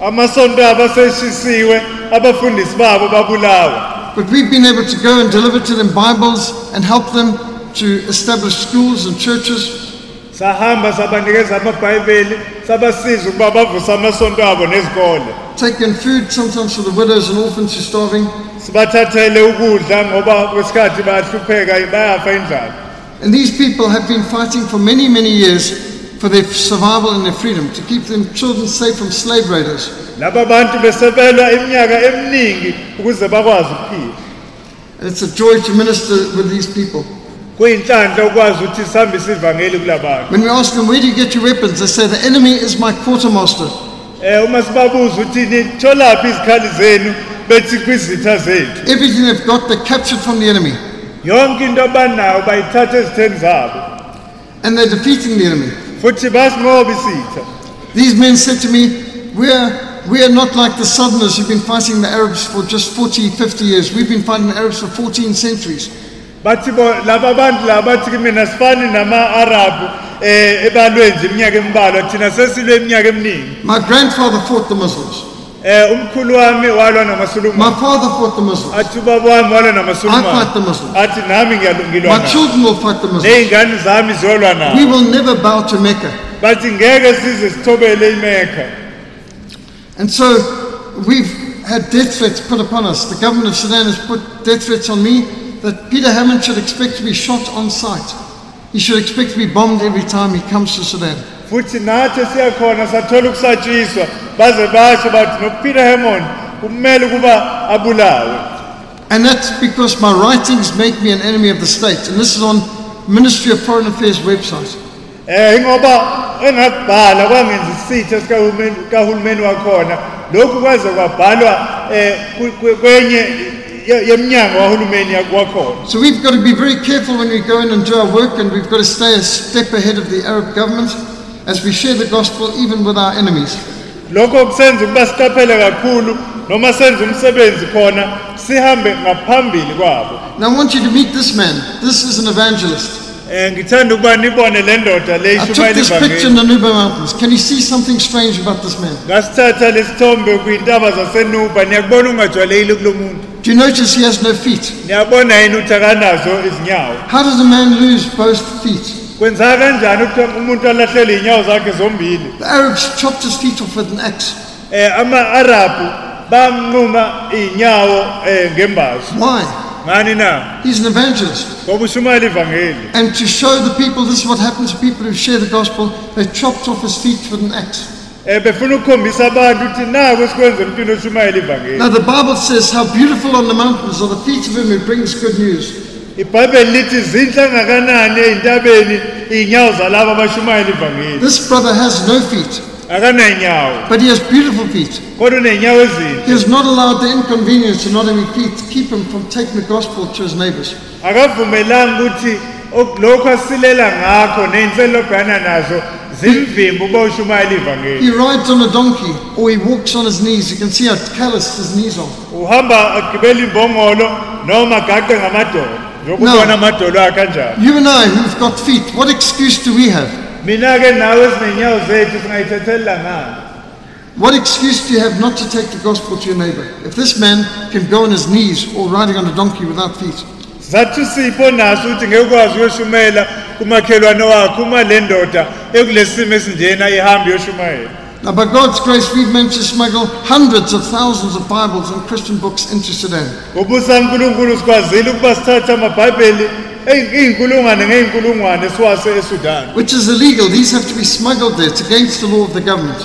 amasonto abo aseshisiwe abafundisi babo babulawa But we've been able to go and deliver to them Bibles and help them to establish schools and churches. Sahamba sabanikeza amabhayibheli sabasiza ukuba bavuse amasonto abo nezikole taken food sometimes for the widows and orphans who are starving. sibathathele ukudla ngoba kwesikhathi bayahlupheka bayafa indlala And these people have been fighting for many, many years for their survival and their freedom, to keep them children safe from slave raiders. laba bantu besebelwa iminyaka eminingi ukuze bakwazi ukuphila And it's a joy to minister with these people. Kuyinhlanhla ukwazi ukuthi sihambise ivangeli kulabantu When we ask them, Where do you get your weapons? They say, The enemy is my quartermaster. um uma sibabuza ukuthi nitholaphi izikhali zenu bethi kwizitha zethu Everything they've got, they captured from the enemy. yonke into abanayo bayithatha ezitheni zabo And they're defeating the enemy. futhi basinqoba isitha These men said to me, We're, we're not like the Southerners who've been fighting the Arabs for just 40, 50 years. We've been fighting the Arabs for 14 centuries. Bathi laba bantu laba bathi kimi sifani nama-arabhu um ebalwe nje iminyaka embalwa thina sesilwe iminyaka eminingi My grandfather fought the Muslims. um umkhulu wami walwa My father fought the Muslims. athi ubaba wami walwa I fight the Muslims. athi nami ngiyalu- ngilwa My nabo children will fight the Muslims. ney'ngane zami ziyolwa We nabo will never bow to Mecca. bathi ngeke size sithobele imekha And so we've had death threats put upon us. The government of Sudan has put death threats on me that Peter Hammond should expect to be shot on sight. He should expect to be bombed every time he comes to Sudan. futhi nathi siyakhona sathola ukusatshiswa baze basho bathi nopeter hammond kumele ukuba abulawe And that's because my writings make me an enemy of the state. And this is on Ministry of Foreign Affairs website. Eh, ingoba engakubhala kwangenza isitha sikahulumeni wakhona lokhu kwaze kwabhalwa eh, ku- kwenye ye- yemnyango wahulumeni So we've got to be very careful when we go in and do our work, and we've got to stay a step ahead of the Arab government as we share the gospel even with our enemies. lokho kusenza ukuba siqaphele kakhulu noma senze umsebenzi khona sihambe ngaphambili kwabo And I want you to meet this man. This is an evangelist. Eh ngithanda ukuba nibone le ndoda le I took ishumayela this picture in ivangeli the Nuba Mountains. Can you see something strange about this man? ngasithatha lesithombe kwintaba zasenuba niyakubona ungajwayelekile kulo muntu Do you notice he has no feet? niyabona yini ukuthi akanazo izinyawo How does a man lose both feet? kwenzeka kanjani ukuthi umuntu alahlele iy'nyawo zakhe zombili The Arabs chopped his feet off with an axe. eh ama-arabhu bamnquma iy'nyawo eh ngembazo Why? Ngani na He's an evangelist. ngoba ushumayela ivangeli And to show the people this is what happens to people who share the gospel, they chopped off his feet with an axe. Eh, befuna ukukhombisa abantu ukuthi naku esikwenza emntwini oshumayela ivangeli Now the Bible says how beautiful on the mountains are the feet of him who brings good news. ibhayibheli lithi zinhle ngakanani ey'ntabeni iy'nyawo zalabo abashumayela ivangeli This brother has no feet, but he has beautiful feet. kodwa uney'nyawo ezinhle He has not allowed the inconvenience of not having feet to keep him from taking the gospel to his neighbors. akavumelanga ukuthi ok- lokhu asilela ngakho ney'nhlelo nazo zimvimba uba ushumayela ivangeli He rides on a donkey or he walks on his knees. You can see how calloused his knees are. uhamba agibela imbongolo noma agaqe ngamadolo njokubona amadolo akhe kanjani You and I, who've got feet, what excuse do we have? Mina-ke nawe eziney'nyawo zethu singayithathelela ngani What excuse do you have not to take the gospel to your neighbor? If this man can go on his knees or riding on a donkey without feet, zathi sipho naso ukuthi ngeke ukwazi uyoshumayela kumakhelwane wakho uma le ndoda ekulesi simo esinjena ihambe iyoshumayela Now, by God's grace, we've managed to smuggle hundreds of thousands of Bibles and Christian books into Sudan. ngobusa nkulunkulu sikwazile ukuba sithathe amabhayibheli eyi- ngey'nkulungwane siwase esudani which is illegal. These have to be smuggled there. It's against the law of the government.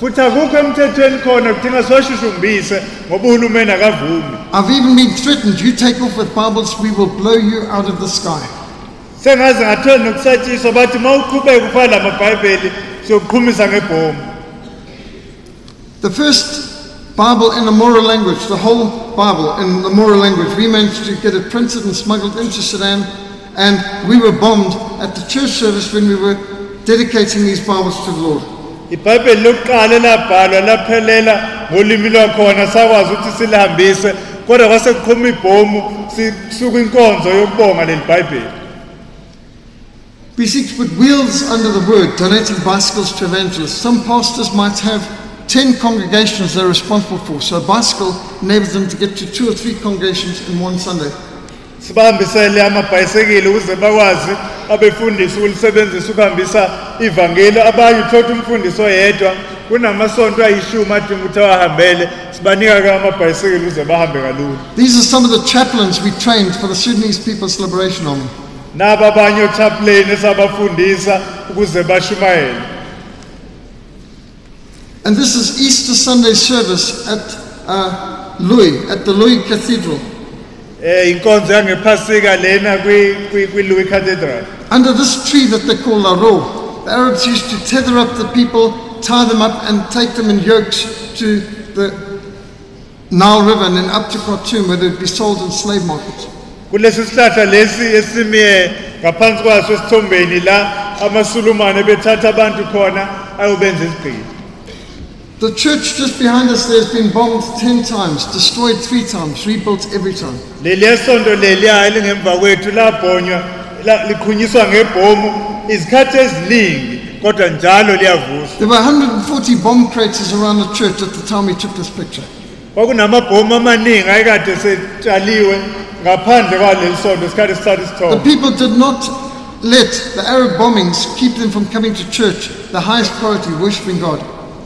futhi akukho emthethweni khona kudinga siwashushumbise ngoba uhulumeni akavumi I've even been threatened. You take off with Bibles, we will blow you out of the sky. sengaze ngatholi nokusatshiswa bathi uma uqhubeka ufaka la mabhayibheli siyokuqhumisa ngebhomu The first Bible in the Mora language, the whole Bible in the Mora language, we managed to get it printed and smuggled into Sudan, and we were bombed at the church service when we were dedicating these Bibles to the Lord. ibhayibheli lokuqala elabhalwa laphelela ngolimi lwakhona sakwazi ukuthi silihambise kodwa kwase kuqhuma ibhomu sisuka inkonzo yokubonga leli bhayibheli We seek to put wheels under the word, donating bicycles to evangelists. Some pastors might have 10 congregations they're responsible for, so a bicycle enables them to get to two or three congregations in one Sunday. sibahambisele amabhayisekile ukuze bakwazi abefundisi ukulisebenzisa ukuhambisa ivangeli. Abanye uthatha umfundisi oyedwa kunamasonto ayishumi adinga ukuthi awahambele. Sibanika-ke amabhayisekile ukuze bahambe kalula. These are some of the chaplains we trained for the Sudanese People's Liberation Army. naba abanye esabafundisa ukuze bashumayele And this is Easter Sunday service at uh, Lui, at the Lui Cathedral. eh inkonzo yangephasika lena kwi kwi- kwi Lui Cathedral Under this tree that they call Laro, the Arabs used to tether up the people, tie them up, and take them in yokes to the Nile River and then up to Khartoum where they'd be sold in slave markets. kulesi sihlahla lesi esimiye ngaphansi kwaso esithombeni la amasulumane bethatha abantu khona ayobenza izigqili The church just behind us there has been bombed 10 times, destroyed three times, rebuilt every time. leliya sonto leliya elingemva kwethu labhonywa la- ngebhomu izikhathi eziningi kodwa njalo liyavuswa There were 140 bomb craters around the church at the time we took this picture. kwakunamabhomu amaningi ayekade setshaliwe ngaphandle kwaleli sonto isikhathi sithatha The people did not let the Arab bombings keep them from coming to church, the highest priority, worshipping God.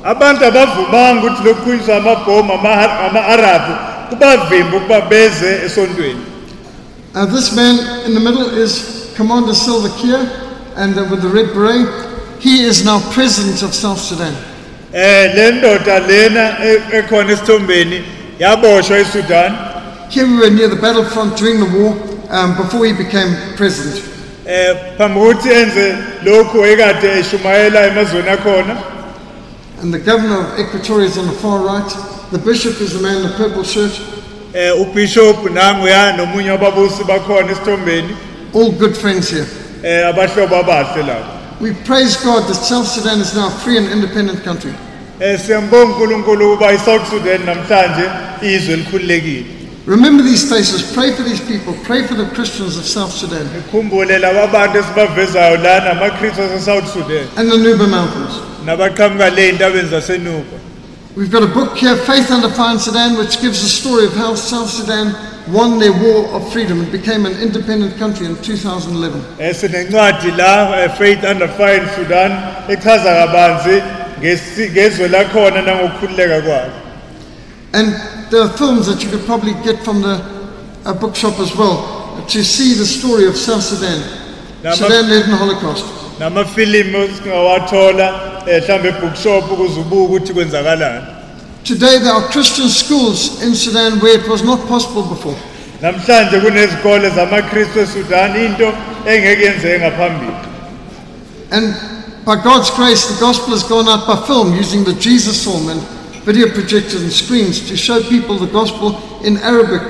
Abantu abavumanga ukuthi amabhomu ama- ama-arabhu kubavimba ukuba beze esontweni Uh, this man in the middle is Commander Salva Kiir, and uh, with the red beret, he is now president of South Sudan. eh le ndoda lena ekhona esithombeni yaboshwa eSudan Here we were near the battlefront during the war um, before he became president. And the governor of Equatoria is on the far right. The bishop is the man in the purple shirt. eh ubishop nanguya nomunye wababusi bakhona esithombeni All good friends here. eh abahlobo abahle lapho We praise God that South Sudan is now a free and independent country. eh siyambonga uNkulunkulu ukuba iSouth Sudan namhlanje izwe elikhululekile Remember these faces. Pray for these people. Pray for the Christians of South Sudan khumbule laba bantu esibavezayo lana amaKristu aseSouth Sudan and the Nuba Mountains. Nabaqhamuka le entabeni zaseNuba We've got a book here, Faith Under Fire in Sudan, which gives the story of how South Sudan won their war of freedom and became an independent country in 2011. Eh sinencwadi la eh, Faith Under Fire in Sudan echaza kabanzi ngesi- ngezwe lakhona nangokukhululeka kwalo. And there are films that you could probably get from the uh, bookshop as well to see the story of South Sudan. Now, Sudan led in the Holocaust. Namafilimu singawathola eh, mhlambe bookshop ukuthi kwenzakalani. Today there are Christian schools in Sudan where it was not possible before. Namhlanje kunezikole zamaKristu eSudan into engeke yenzeke ngaphambili. And by God's grace, the gospel has gone out by film using the Jesus film and video projectors and screens to show people the gospel in Arabic,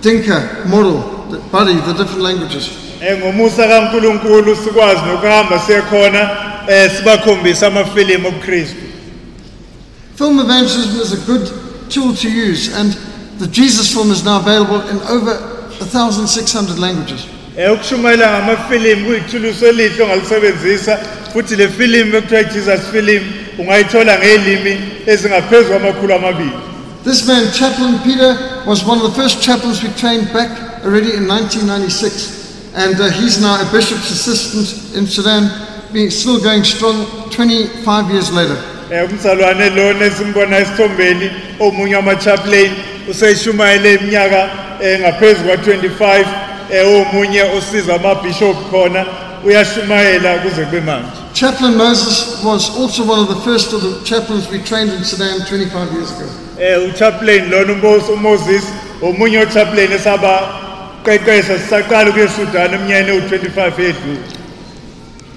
Dinka, Moro, the Bari, the different languages. Eh ngomusa kaNkuluNkulu sikwazi nokuhamba siyekhona eh sibakhombisa amafilimu obuKristu. Film evangelism is a good tool to use, and the Jesus film is now available in over 1,600 languages. Eh ukushumayela ngamafilimu kuyithuluso elihle ongalisebenzisa futhi le film ekuthiwa Jesus film ungayithola ngelimi ezingaphezulu kwamakhulu amabili. This man, Chaplain Peter, was one of the first chaplains we trained back already in 1996, and uh, he's now a bishop's assistant in Sudan, being still going strong 25 years later. Eh umsalwane lona esimbona esithombeni omunye wama-chaplain useshumayele iminyaka engaphezulu kwa-25 eh omunye osiza amabhishop khona uyashumayela kuze kube manje. Chaplain Moses was also one of the first of the chaplains we trained in Sudan 25 years ago. Eh uchaplain lona uMoses uMoses omunye ochaplain esaba qeqesha sisaqala ukuye eSudan eminyakeni ewu-25 edlule.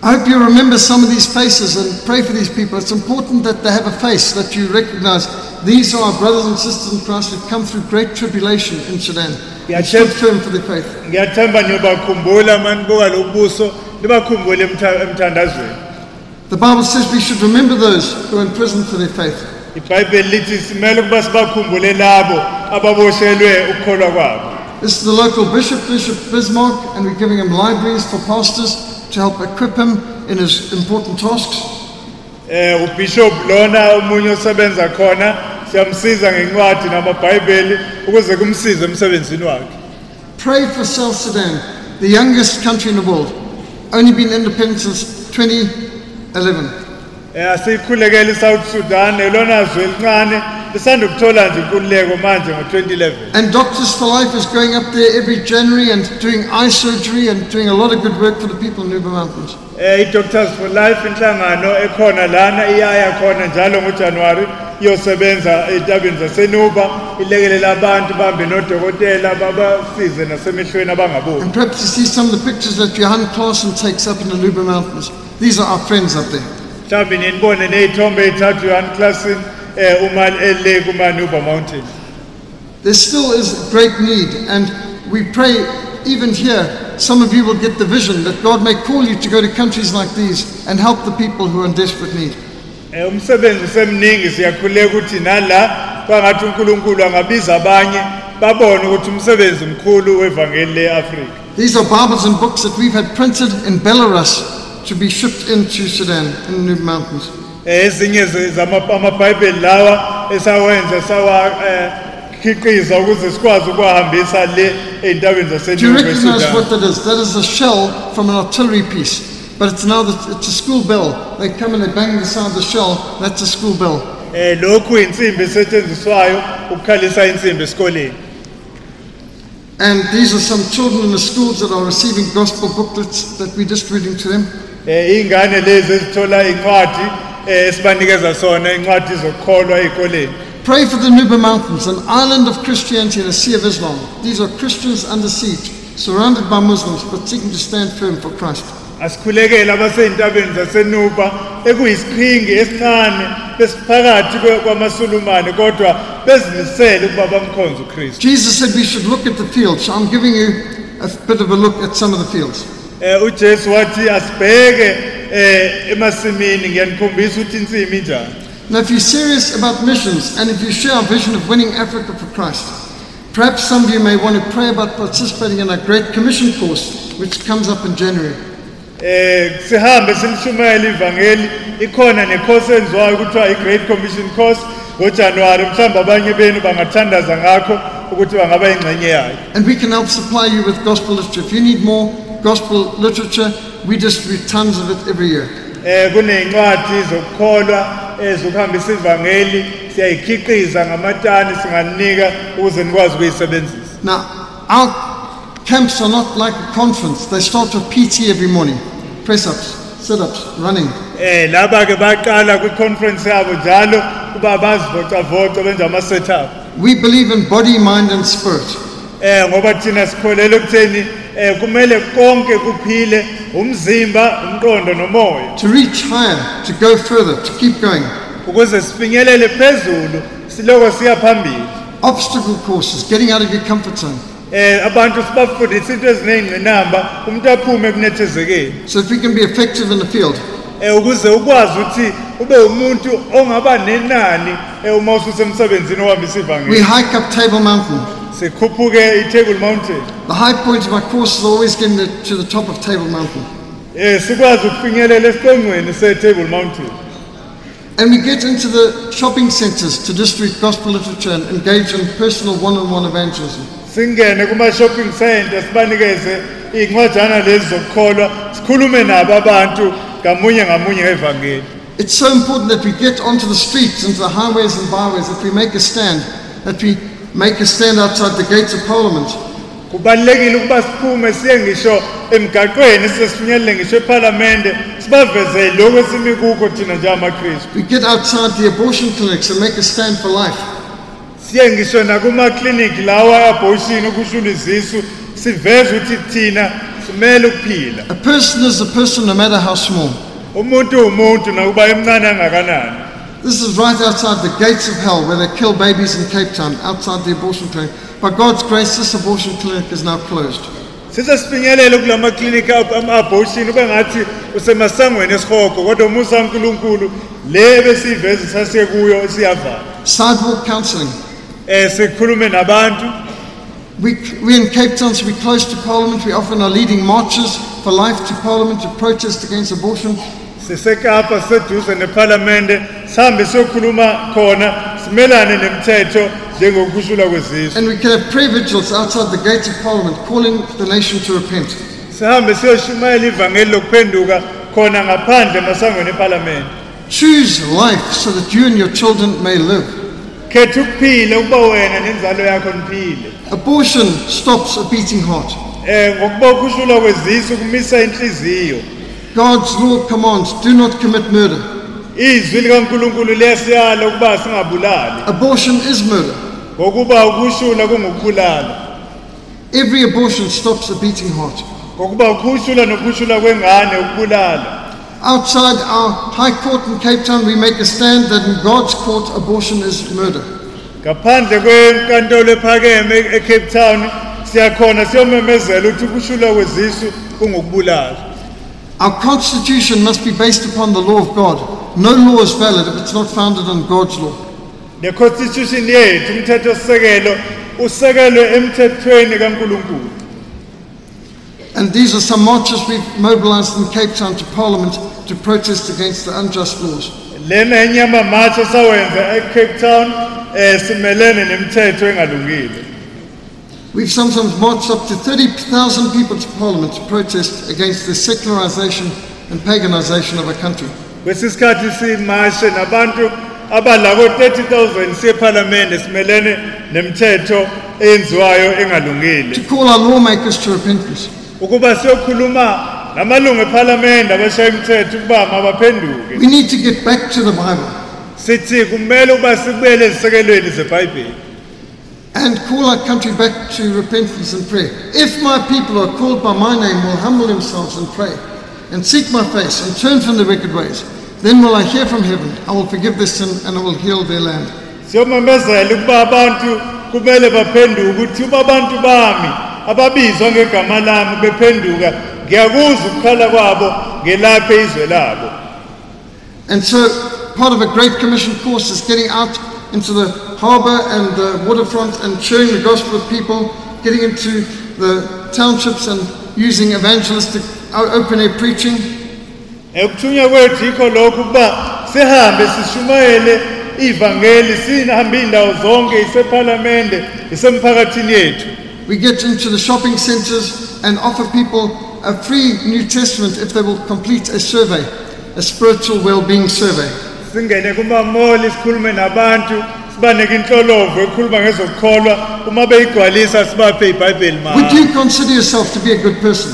I hope you remember some of these faces and pray for these people. It's important that they have a face that you recognize. These are our brothers and sisters in Christ who've come through great tribulation in Sudan Yeah, and stood firm for their faith. ngiyathemba niyobakhumbula manibuka lo buso nibakhumbule emtha- emthandazweni The Bible says we should remember those who are in prison for their faith. ibhayibheli lithi simele ukuba sibakhumbule labo ababoshelwe ukukholwa kwabo This is the local bishop, Bishop Bismark, and we're giving him libraries for pastors to help equip him in his important tasks. eh ubishop lona osebenza khona siyamsiza ngencwadi namabhayibheli ukuze kumsize emsebenzini wakhe Pray for South Sudan, the youngest country in the world, only been independent since 2011. eh asikhulekele iSouth Sudan elona zwe elincane lisanda ukuthola nje inkululeko manje ngo2011 And Doctors for Life is going up there every January and doing eye surgery and doing a lot of good work for the people in Nuba Mountains. eh i-Doctors for Life in inhlangano ekhona lana iyaya khona njalo ngoJanuary iyosebenza ey'tabeni zasenuba ilekelele abantu bahambe nodokotela babasize nasemehlweni abangaboni And perhaps you see some of the pictures that Johan Clausen takes up in the Nuba Mountains. These are our friends up there. mhlawumbe niye nibone ney'thombe ey'thathu yohan classen um uma ele kumanuba mountain There still is great need, and we pray even here, some of you will get the vision that God may call you to go to countries like these and help the people who are in desperate need. um umsebenzi usemningi siyakhuleka ukuthi nala kwangathi unkulunkulu angabiza abanye babone ukuthi umsebenzi mkhulu wevangeli le-afrika These are Bibles and books that we've had printed in Belarus to be shipped into Sudan in the Mountains. Eh, ezinye ze- zama- amabhayibheli lawa esawenza sawakhiqiza ukuze sikwazi ukuwahambisa le ey'ntabeni Do you recognize what that is? That is a shell from an artillery piece, but it's now the, it's a school bell. They come and they bang the side of the shell. That's a school bell. lokhu insimbi esetshenziswayo ukukhalisa insimbi esikoleni And these are some children in the schools that are receiving gospel booklets that we're distributing to them. um iy'ngane lezi ezithola incwadi esibanikeza sona incwadi ey'koleni Pray for the Nuba Mountains, an island of Christianity in a sea of Islam. These are Christians under siege, surrounded by Muslims, but seeking to stand firm for Christ. asikhulekele abasey'ntabeni zasenuba ekuyisiqhingi esincane besiphakathi kwe- kwamasulumane kodwa bezimisele ukuba bamkhonze ukristu Jesus said we should look at the fields, so I'm giving you a bit of a look at some of the fields. um ujesu wathi asibheke um emasimini ngiyanikhombisa ukuthi insimi injani Now, if you're serious about missions and if you share our vision of winning Africa for Christ, perhaps some of you may want to pray about participating in our Great Commission course, which comes up in January. um sihambe ivangeli ikhona nekhosi enziwayo kuthiwa i-great commission course ngojanuwari mhlawumbe abanye benu bangathandaza ngakho ukuthi bangaba yingxenye yayo And we can help supply you with gospel literature. If you need more gospel literature, we distribute tons of it every year. Eh, kuney'ncwadi zokukholwa eh, ezokuhambisa ivangeli siyayikhiqiza ngamatani singanika ukuze nikwazi ukuyisebenzisa Now, our camps are not like a conference. They start with PT every morning. Press ups, sit ups, running. Eh, laba-ke baqala kwi-conference yabo njalo kuba bazivocavoca benze ama-setup We believe in body, mind, and spirit. Um ngoba thina sikholelwa ekutheni um kumele konke kuphile umzimba umqondo nomoya To reach higher, to go further, to keep going. ukuze sifinyelele phezulu siloko siya phambili Obstacle courses, getting out of your comfort zone. um abantu sibafundisa into eziney'ngqinamba umuntu aphume ekunethezekeni So that we can be effective in the field. um ukuze ukwazi ukuthi ube umuntu ongaba nenani um uma ususemsebenzini ohambisa We ivangeli hike up Table Mountain. I-table mountain The high point of our course is always getting to the top of Table Mountain. um sikwazi ukufinyelela esiqongweni se-table mountain And we get into the shopping centers to distribute gospel literature and engage in personal one on one evangelism. singene kuma-shopping center sibanikeze iy'ncwajana lezi zokukholwa sikhulume nabo abantu ngamunye ngamunye ngevangeli It's so important that we get onto the streets, into the highways and byways, that we make a stand, that we make a stand outside the gates of Parliament. kubalulekile ukuba siphume siye ngisho emgaqweni size sifinyelele ngisho ephalamende sibavezele lokhu esimi kukho thina njengamakristu We get outside the abortion clinics and make a stand for life. siye ngisho nakumakliniki lawa abortion ukushula izisu siveze ukuthi thina simele ukuphila A person is a person no matter how small. umuntu umuntu nakuba emncane angakanani This is right outside the gates of hell where they kill babies in Cape Town, outside the abortion clinic. By God's grace, this abortion clinic is now closed. size kula makliniki ama-abortion ube ngathi usemasangweni esihogo kodwa umusa kankulunkulu le besiyiveze sasiye kuyo siyavala Sidewalk counseling. um sikhulume nabantu We, we're in Cape Town, so we're close to Parliament. We often are leading marches for life to Parliament to protest against abortion. Sisekapa siseduze nephalamende sihambe siyokhuluma khona simelane njengokushula kwezisu And we can have prayer vigils outside the gates of Parliament calling the nation to repent. sihambe siyoshumayela ivangeli lokuphenduka khona ngaphandle emasangweni ephalamende Choose life so that you and your children may live. khetha ukuphila ukuba wena nenzalo yakho niphile Abortion stops a beating heart. um ngokuba kwezisu kumisa inhliziyo God's law commands do not commit murder. izwi likaNkuluNkulu liyasiyala ukuba singabulali Abortion is murder. ngokuba ukushula kungukubulala Every abortion stops a beating heart. ngokuba ukhushula nokhushula kwengane ukubulala Outside our High Court in Cape Town, we make a stand that in God's court, abortion is murder. ngaphandle kwenkantolo ephakeme eCape Town siyakhona siyomemezela ukuthi ukushula kwezisu kungukubulala Our constitution must be based upon the law of God. No law is valid if it's not founded on God's law. le constitution yethu umthetho sisekelo usekelwe emthethweni kaNkuluNkulu And these are some marches we've mobilized in Cape Town to Parliament to protest against the unjust laws. lena enye yamamatshi esawenza eCape Town eh simelene nemithetho engalungile We've sometimes marched up to 30,000 people to Parliament to protest against the secularization and paganization of our country. kwesisikhathi simashe nabantu abalako 30000 sephalamende simelene nemithetho eyenziwayo engalungile To call our lawmakers to repentance. ukuba siyokhuluma namalungu ephalamende abashaya imithetho ukuba mabaphenduke We need to get back to the Bible sithi kumele ukuba sibuyele ezisekelweni zebhayibheli and call our country back to repentance and prayer. If my people are called by my name will humble themselves and pray and seek my face and turn from their wicked ways, then will I hear from heaven, I will forgive their sin and I will heal their land. siyomemezela ukuba abantu kumele baphenduke ukuthi uma abantu bami ababizwa ngegama lami bephenduka ngiyakuzwa ukukhala kwabo ngelaphe izwe labo And so, part of a Great Commission course is getting out into the harbour and the waterfront and sharing the gospel with people, getting into the townships and using evangelistic uh, open air preaching. ekuthunywa kwethu yikho lokhu ukuba sihambe sishumayele ivangeli sihambe iy'ndawo zonke isephalamende isemphakathini yethu We get into the shopping centres and offer people a free New Testament if they will complete a survey, a spiritual well-being survey. singene kumamoli sikhulume nabantu sibanike inhlolovo ekhuluma ngezokukholwa uma beyigcwalisa sibaphe ibhayibheli Would mahala you consider yourself to be a good person?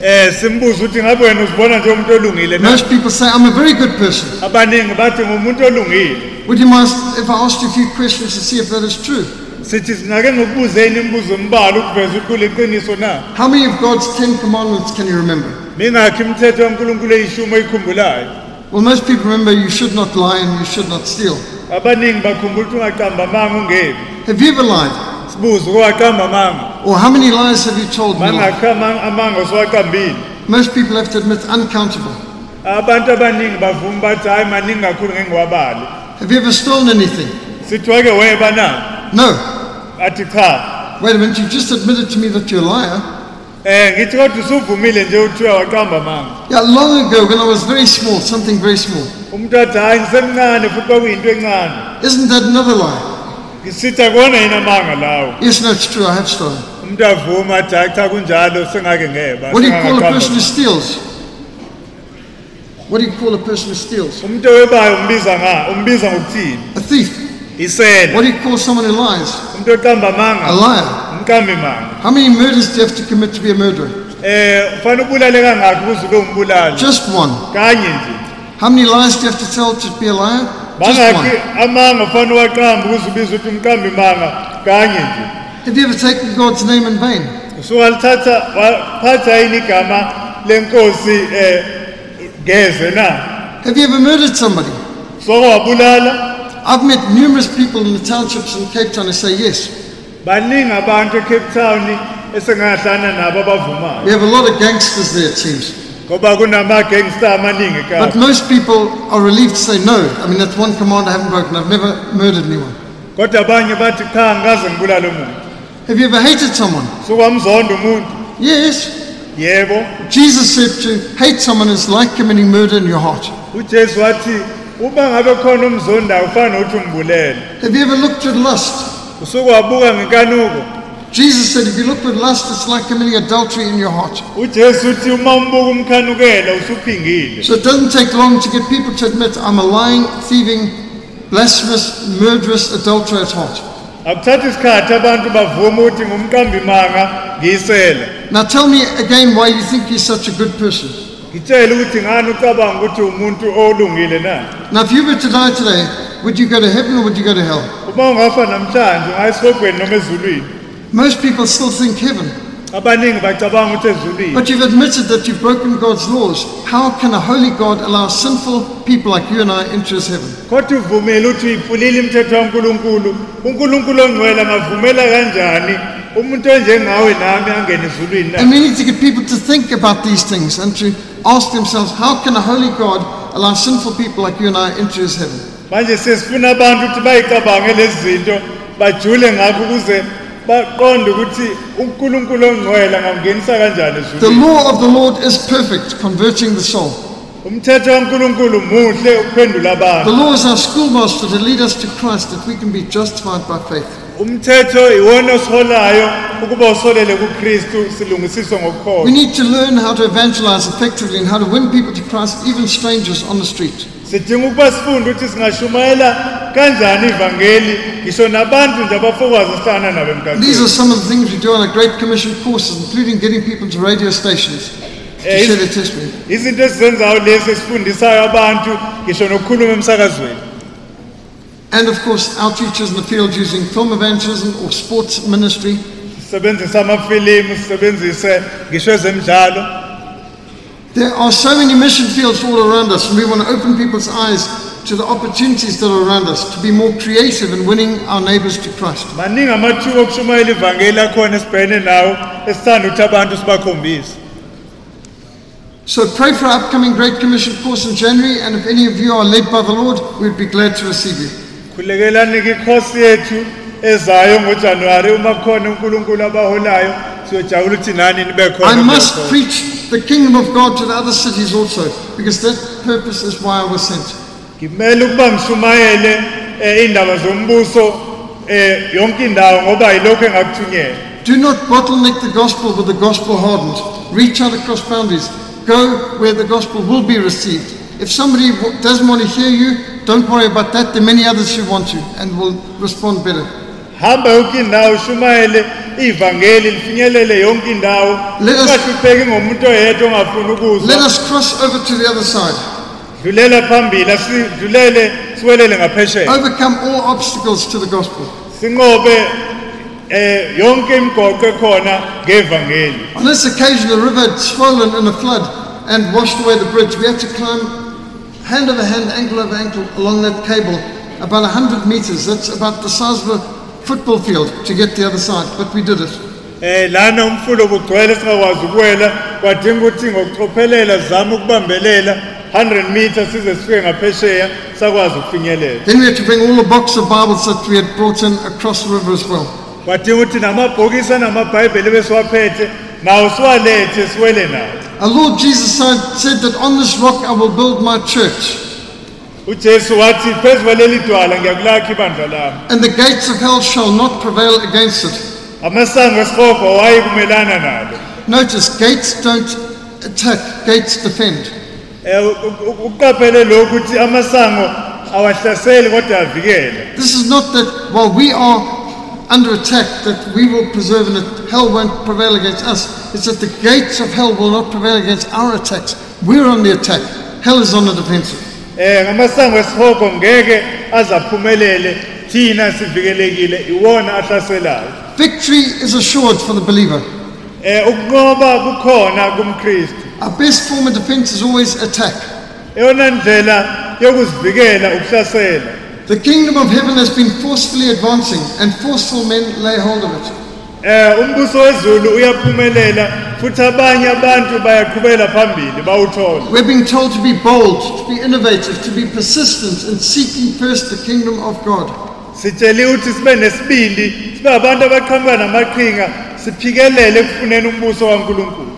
um simbuze ukuthi ngabe wena uzibona njengomuntu olungile na Most people say, I'm a very good person. abaningi bathi ngumuntu olungile Would you mind if I asked you a few questions to see if that is true? sithi sinake ngokubuzeni imibuzo embalwa ukuveza ukuthi kuliqiniso na How many of God's Ten Commandments can you remember? mingakhi imithetho kankulunkulu eyishumi oyikhumbulayo Well, most people remember you should not lie and you should not steal. Abaningi bakhumbula ukuthi ungaqamba amanga ungebi Have you ever lied? sibuze ukuwaqamba amanga Or how many lies have you told in your life? mangakhi ama- amanga usuwaqambile Most people have to admit uncountable. abantu abaningi bavuma bathi hhayi maningi kakhulu ngengiwabali Have you ever stolen anything? weba na No. athi cha Wait a minute, you just admitted to me that you're a liar. Eh, yeah, long ago when I was very small, something very small. umuntu athi hhayi ngisemncane futhi kwakuyinto encane Isn't that another lie? ngisithi akuwona yini amanga lawo Yes, no, it's true, I have stolen. umuntu avuma athi hhayi cha kunjalo sengake ngeba What do you call a person who steals? What do you call a person who steals? umuntu umbiza nga umbiza ngokuthini A thief. Isela What do you call someone who lies? A liar. How many murders do you have to commit to be a murderer? Eh, ufane ubulale kangakhi ukuze ube umbulali Just one. How many lies do you have to tell to be a liar? Just one. amanga ufane uwaqamba ukuze ubizwe ukuthi umqambi manga kanye nje Have you ever taken God's name in vain? usuwalithatha waphatha yini igama lenkosi eh, geze na Have you ever murdered somebody? I've met numerous people in the townships in Cape Town who say yes. baningi abantu ecape town esengahlana nabo abavumayo We have a lot of gangsters there, it seems. ngoba kunamagangster amaningi But most people are relieved to say no. I mean, that's one command I haven't broken. I've never murdered anyone. kodwa abanye bathi cha ngikaze ngibulale umuntu Have you ever hated someone? umuntu Yes. yebo Jesus said to hate someone is like committing murder in your heart. ujesu wathi uma ngabe khona umzondayo ufana nokuthi umbulele Have you ever looked with lust? usuke wabuka ngenkanuko Jesus said if you look with lust, it's like committing adultery in your heart. ujesu uthi uma umbuka umkhanukela usuphingile So it doesn't take long to get people to admit I'm a lying, thieving, blasphemous, murderous adulterer at heart. akuthathi isikhathi abantu bavuma ukuthi ngumqambi ngiyisela Now tell me again why you think you're such a good person. Ngitshele ukuthi ngani ucabanga ukuthi umuntu olungile na Now, if you were to die today, would you go to heaven or would you go to hell? uma ungafa namhlanje ungaya esihogweni noma ezulwini Most people still think heaven. Abaningi bacabanga ukuthi ezulwini But you've admitted that you've broken God's laws. How can a holy God allow sinful people like you and I into his heaven? kodwa uvumile ukuthi uyiphulile imithetho kankulunkulu unkulunkulu ongcwele angavumela kanjani umuntu onjengawe nami angene ezulwini na And we need to get people to think about these things and to ask themselves, how can a holy God allow sinful people like you and I into his heaven? manje sesifuna abantu ukuthi bayicabange lezi zinto bajule ngakho ukuze baqonde ukuthi unkulunkulu ongcwele angamngenisa kanjani The ezulwini law of the Lord is perfect, converting the soul. umthetho kankulunkulu muhle ukuphendula The abantu law is our schoolmaster to lead us to Christ that we can be justified by faith. Umthetho iwona osiholayo ukuba usolele kukristu silungisiswe We ngokukholwa need to learn how to evangelize effectively and how to win people to Christ, even strangers on the street. sidinga ukuba sifunde ukuthi singashumayela kanjani ivangeli ngisho nabantu nje abafokwazi esihlangana nabo These are emgaqweni some of the things we do on our Great Commission courses, including getting people to radio stations to Eh, share their testimony. izinto esizenzayo lezi esifundisayo abantu ngisho nokukhuluma emsakazweni And of course, outreaches in the field using film evangelism or sports ministry. sisebenzise amafilimu sisebenzise ngisho ezemidlalo There are so many mission fields all around us, and we want to open people's eyes to the opportunities that are around us to be more creative in winning our neighbors to Christ. maningi amathuba okushumayela ivangeli akhona esibhekene nawo esithanda ukuthi abantu sibakhombise So pray for our upcoming Great Commission course in January, and if any of you are led by the Lord, we'd be glad to receive you. Yethu ezayo ngojanuwari uma kukhona unkulunkulu abaholayo siyojabula ukuthi nani nibe I must preach the kingdom of God to the other cities also, because that purpose is why I was sent. ngimele ukuba ngishumayele um iy'ndaba zombuso um yonke indawo ngoba engakuthunyela Do not bottleneck the gospel with the gospel hardened. Reach out across boundaries. Go where the gospel will be received. If somebody doesn't want to hear you, don't worry about that. There are many others who want to and will respond better. hamba yonke indawo ushumayele ivangeli lifinyelele yonke indawo Let us- ungahlupheki ngomuntu oyedwa ongafuni Let us cross over to the other side. dlulela phambili asidlulele siwelele ngaphesheya Overcome all obstacles to the gospel. sinqobe eh yonke imigoqo ekhona ngevangeli On this occasion, the river had swollen in a flood and washed away the bridge. We had to climb hand over hand, ankle over ankle along that cable, about 100 meters. That's about the size of a football field to get the other side, but we did it. eh lana umfulo bugcwele singakwazi ukuwela kwadinga ukuthi ngokucophelela sizame ukubambelela 100 meters size sifike ngaphesheya sakwazi ukufinyelela Then we had to bring all the box of Bibles that we had brought in across the river as well. kwadinga ukuthi namabhokisi anamabhayibheli ebesiwaphethe nawo siwalethe siwele nawo Our Lord Jesus said, that on this rock I will build my church, ujesu wathi phezu kwaleli dwala ngiyakulakha ibandla lami and the gates of hell shall not prevail against it. amasango esihogo wayi kumelana nalo Notice, gates don't attack, gates defend. Eh, u- u- uqaphele lokhu ukuthi amasango awahlaseli kodwa avikela This is not that while we are under attack that we will preserve and that hell won't prevail against us. It's that the gates of hell will not prevail against our attacks. We're on the attack. Hell is on the defensive. eh ngamasango esihogo ngeke azaphumelele thina sivikelekile iwona ahlaselayo Victory is assured for the believer. eh ukunqoba kukhona kumkristu Our best form of defense is always attack. eyona ndlela yokuzivikela ukuhlasela The kingdom of heaven has been forcefully advancing, and forceful men lay hold of it. eh umbuso wezulu uyaphumelela futhi abanye abantu bayaqhubela phambili bawuthola We're being told to be bold, to be innovative, to be persistent in seeking first the kingdom of God. sitsheliwe ukuthi sibe nesibindi sibe abantu abaqhamuka namaqhinga siphikelele ekufuneni umbuso kaNkuluNkulu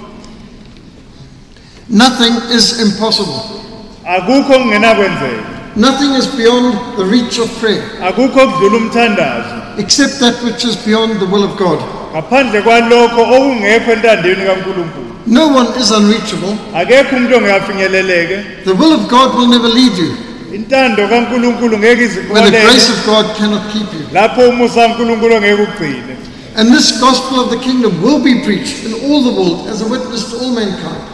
Nothing is impossible. akukho okungenakwenzeka Nothing is beyond the reach of prayer, akukho okudlula umthandazo except that which is beyond the will of God. ngaphandle kwalokho okungekho entandeni kaNkuluNkulu No one is unreachable. akekho umuntu ongafinyeleleke The will of God will never lead you, intando kaNkuluNkulu ngeke where the grace of God cannot keep you. lapho umusa kaNkuluNkulu ngeke ugcine And this gospel of the kingdom will be preached in all the world as a witness to all mankind.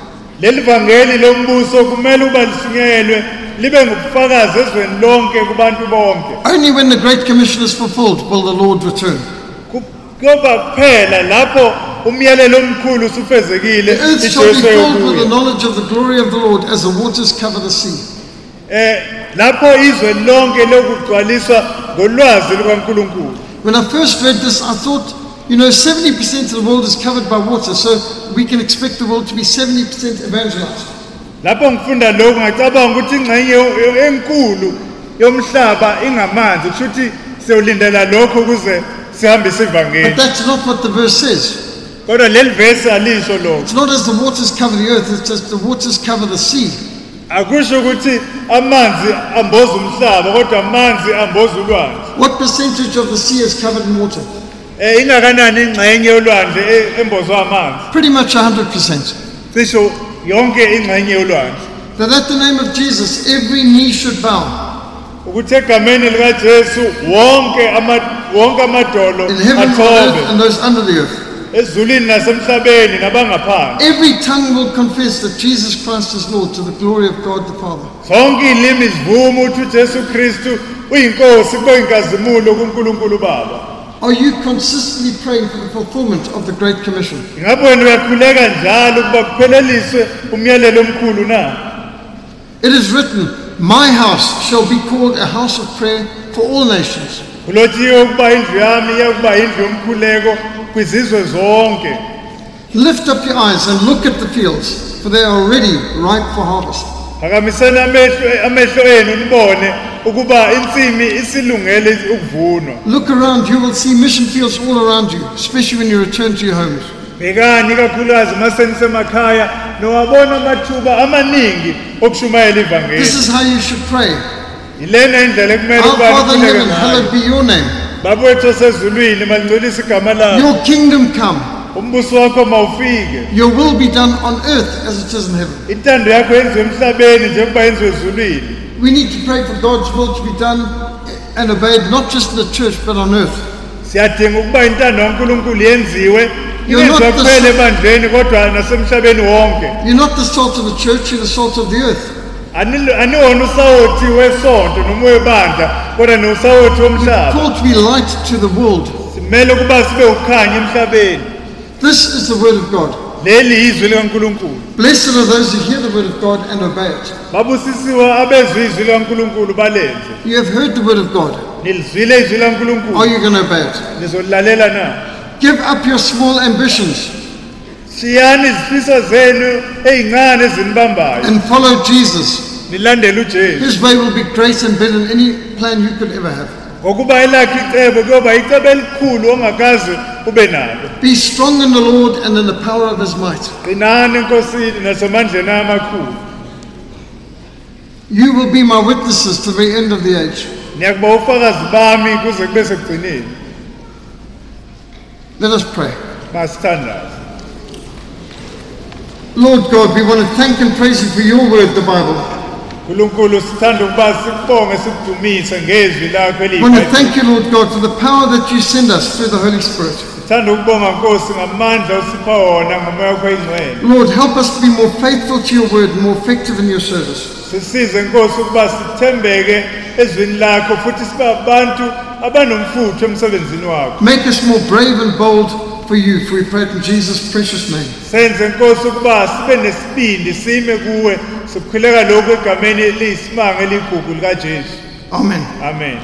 leli vangeli lombuso kumele uba lisingelwe libe ngubufakazi ezweni lonke kubantu bonke Only when the Great Commission is fulfilled will the Lord return. Ku- kuphela lapho umyalelo omkhulu usufezekile The earth shall be filled with the knowledge of the glory of the Lord as the waters cover the sea. eh lapho izwe lonke lokugcwaliswa ngolwazi lukaNkulunkulu When I first read this, I thought, you know, 70% of the world is covered by water, so we can expect the world to be 70% evangelized. Lapho ngifunda lokhu ngacabanga ukuthi ingxenye enkulu yomhlaba ingamanzi kusho ukuthi siyolindela lokho ukuze sihambise But ivangeli that's not what the verse says. kodwa leli vesi alisho lokho It's not as the waters cover the earth, it's just the waters cover the sea. akusho ukuthi amanzi amboza umhlaba kodwa amanzi amboza ulwandle What percentage of the sea is covered in water? um ingakanani ingxenye yolwandle e- embozwe amanzi Pretty much 100%. cisho yonke ingxenye yolwandle. That at the name of Jesus, every knee should bow. Ukuthi egameni likajesu wonke ama- wonke amadolo in heaven, on earth, athobe and those under the earth. ezulwini nasemhlabeni nabangaphansi. Every tongue will confess that Jesus Christ is Lord to the glory of God the Father. zonke iy'limi zivume ukuthi ujesu kristu uyinkosi kube inkazimulo kunkulunkulu baba. Are you consistently praying for the fulfillment of the Great Commission? ingabe wena uyakhuleka njalo ukuba kupheleliswe umyalelo omkhulu na It is written, My house shall be called a house of prayer for all nations. kulotshiwe ukuba indlu yami iyakuba indlu yomkhuleko kwizizwe zonke Lift up your eyes and look at the fields, for they are already ripe for harvest. phakamiseni amehlo amehlo enu nibone ukuba insimi isilungele ukuvunwa Look around, you will see mission fields all around you, especially when you return to your homes. bhekani masenisemakhaya nowabona amathuba amaningi okushumayela ivangeli This is how you should pray. yilena indlela ekumele Our ukuba Father in nikhuleke heaven, ngayo hallowed be your name. babethu osezulwini igama lakho Your kingdom come. umbuso wakho mawufike Your will be done on earth as it is in heaven. intando yakho yenziwe emhlabeni njengoba yenziwe ezulwini We need to pray for God's will to be done and obeyed, not just in the church, but on earth. siyadinga ukuba intando kankulunkulu yenziwe You're not the kuphela ebandleni kodwa nasemhlabeni wonke You're not the salt of the church, you're the salt of the earth. Anil- aniwona usawuthi wesonto noma webandla kodwa niwusawuthi womhlaba Called to be light to the world. simele ukuba sibe ukhanya emhlabeni This is the word of God. Leli yizwi likankulunkulu Blessed are those who hear the word of God and obey it. babusisiwa abezwa izwi likankulunkulu balenze You have heard the word of God. nilizwile izwi Are likankulunkulu you going to obey it? na Give up your small ambitions shiyani izifiso zenu ey'ncane ezinibambayo and follow Jesus. nilandele ujesu His way will be great and better than any plan you could ever have. Ngokuba elakhe icebo kuyoba icebo elikhulu ongakaze ube nalo Be strong in the Lord and in the power of his might. qinani enkosini nasemandleni amakhulu You will be my witnesses to the end of the age. niyakuba ufakazi bami kuze kube sekugcineni Let us pray. masithandaze Lord God, we want to thank and praise you for your word, the Bible. Nkulunkulu sithanda sikubonge sikudumise ngezwi lakho We want to thank you, Lord God, for the power that you send us through the Holy Spirit. sithanda ukubonga nkosi ngamandla osipha wona ngomoya wakho ingcwele Lord, help us to be more faithful to your word, more effective in your service. sisize nkosi ukuba sithembeke ezwini lakho futhi sibe abantu abanomfutho emsebenzini wakho Make us more brave and bold for you, for we pray in Jesus' precious name. senze nkosi ukuba sibe nesibindi sime kuwe sikhuleka lokhu egameni eliyisimanga eligugu likajesu Amen. amen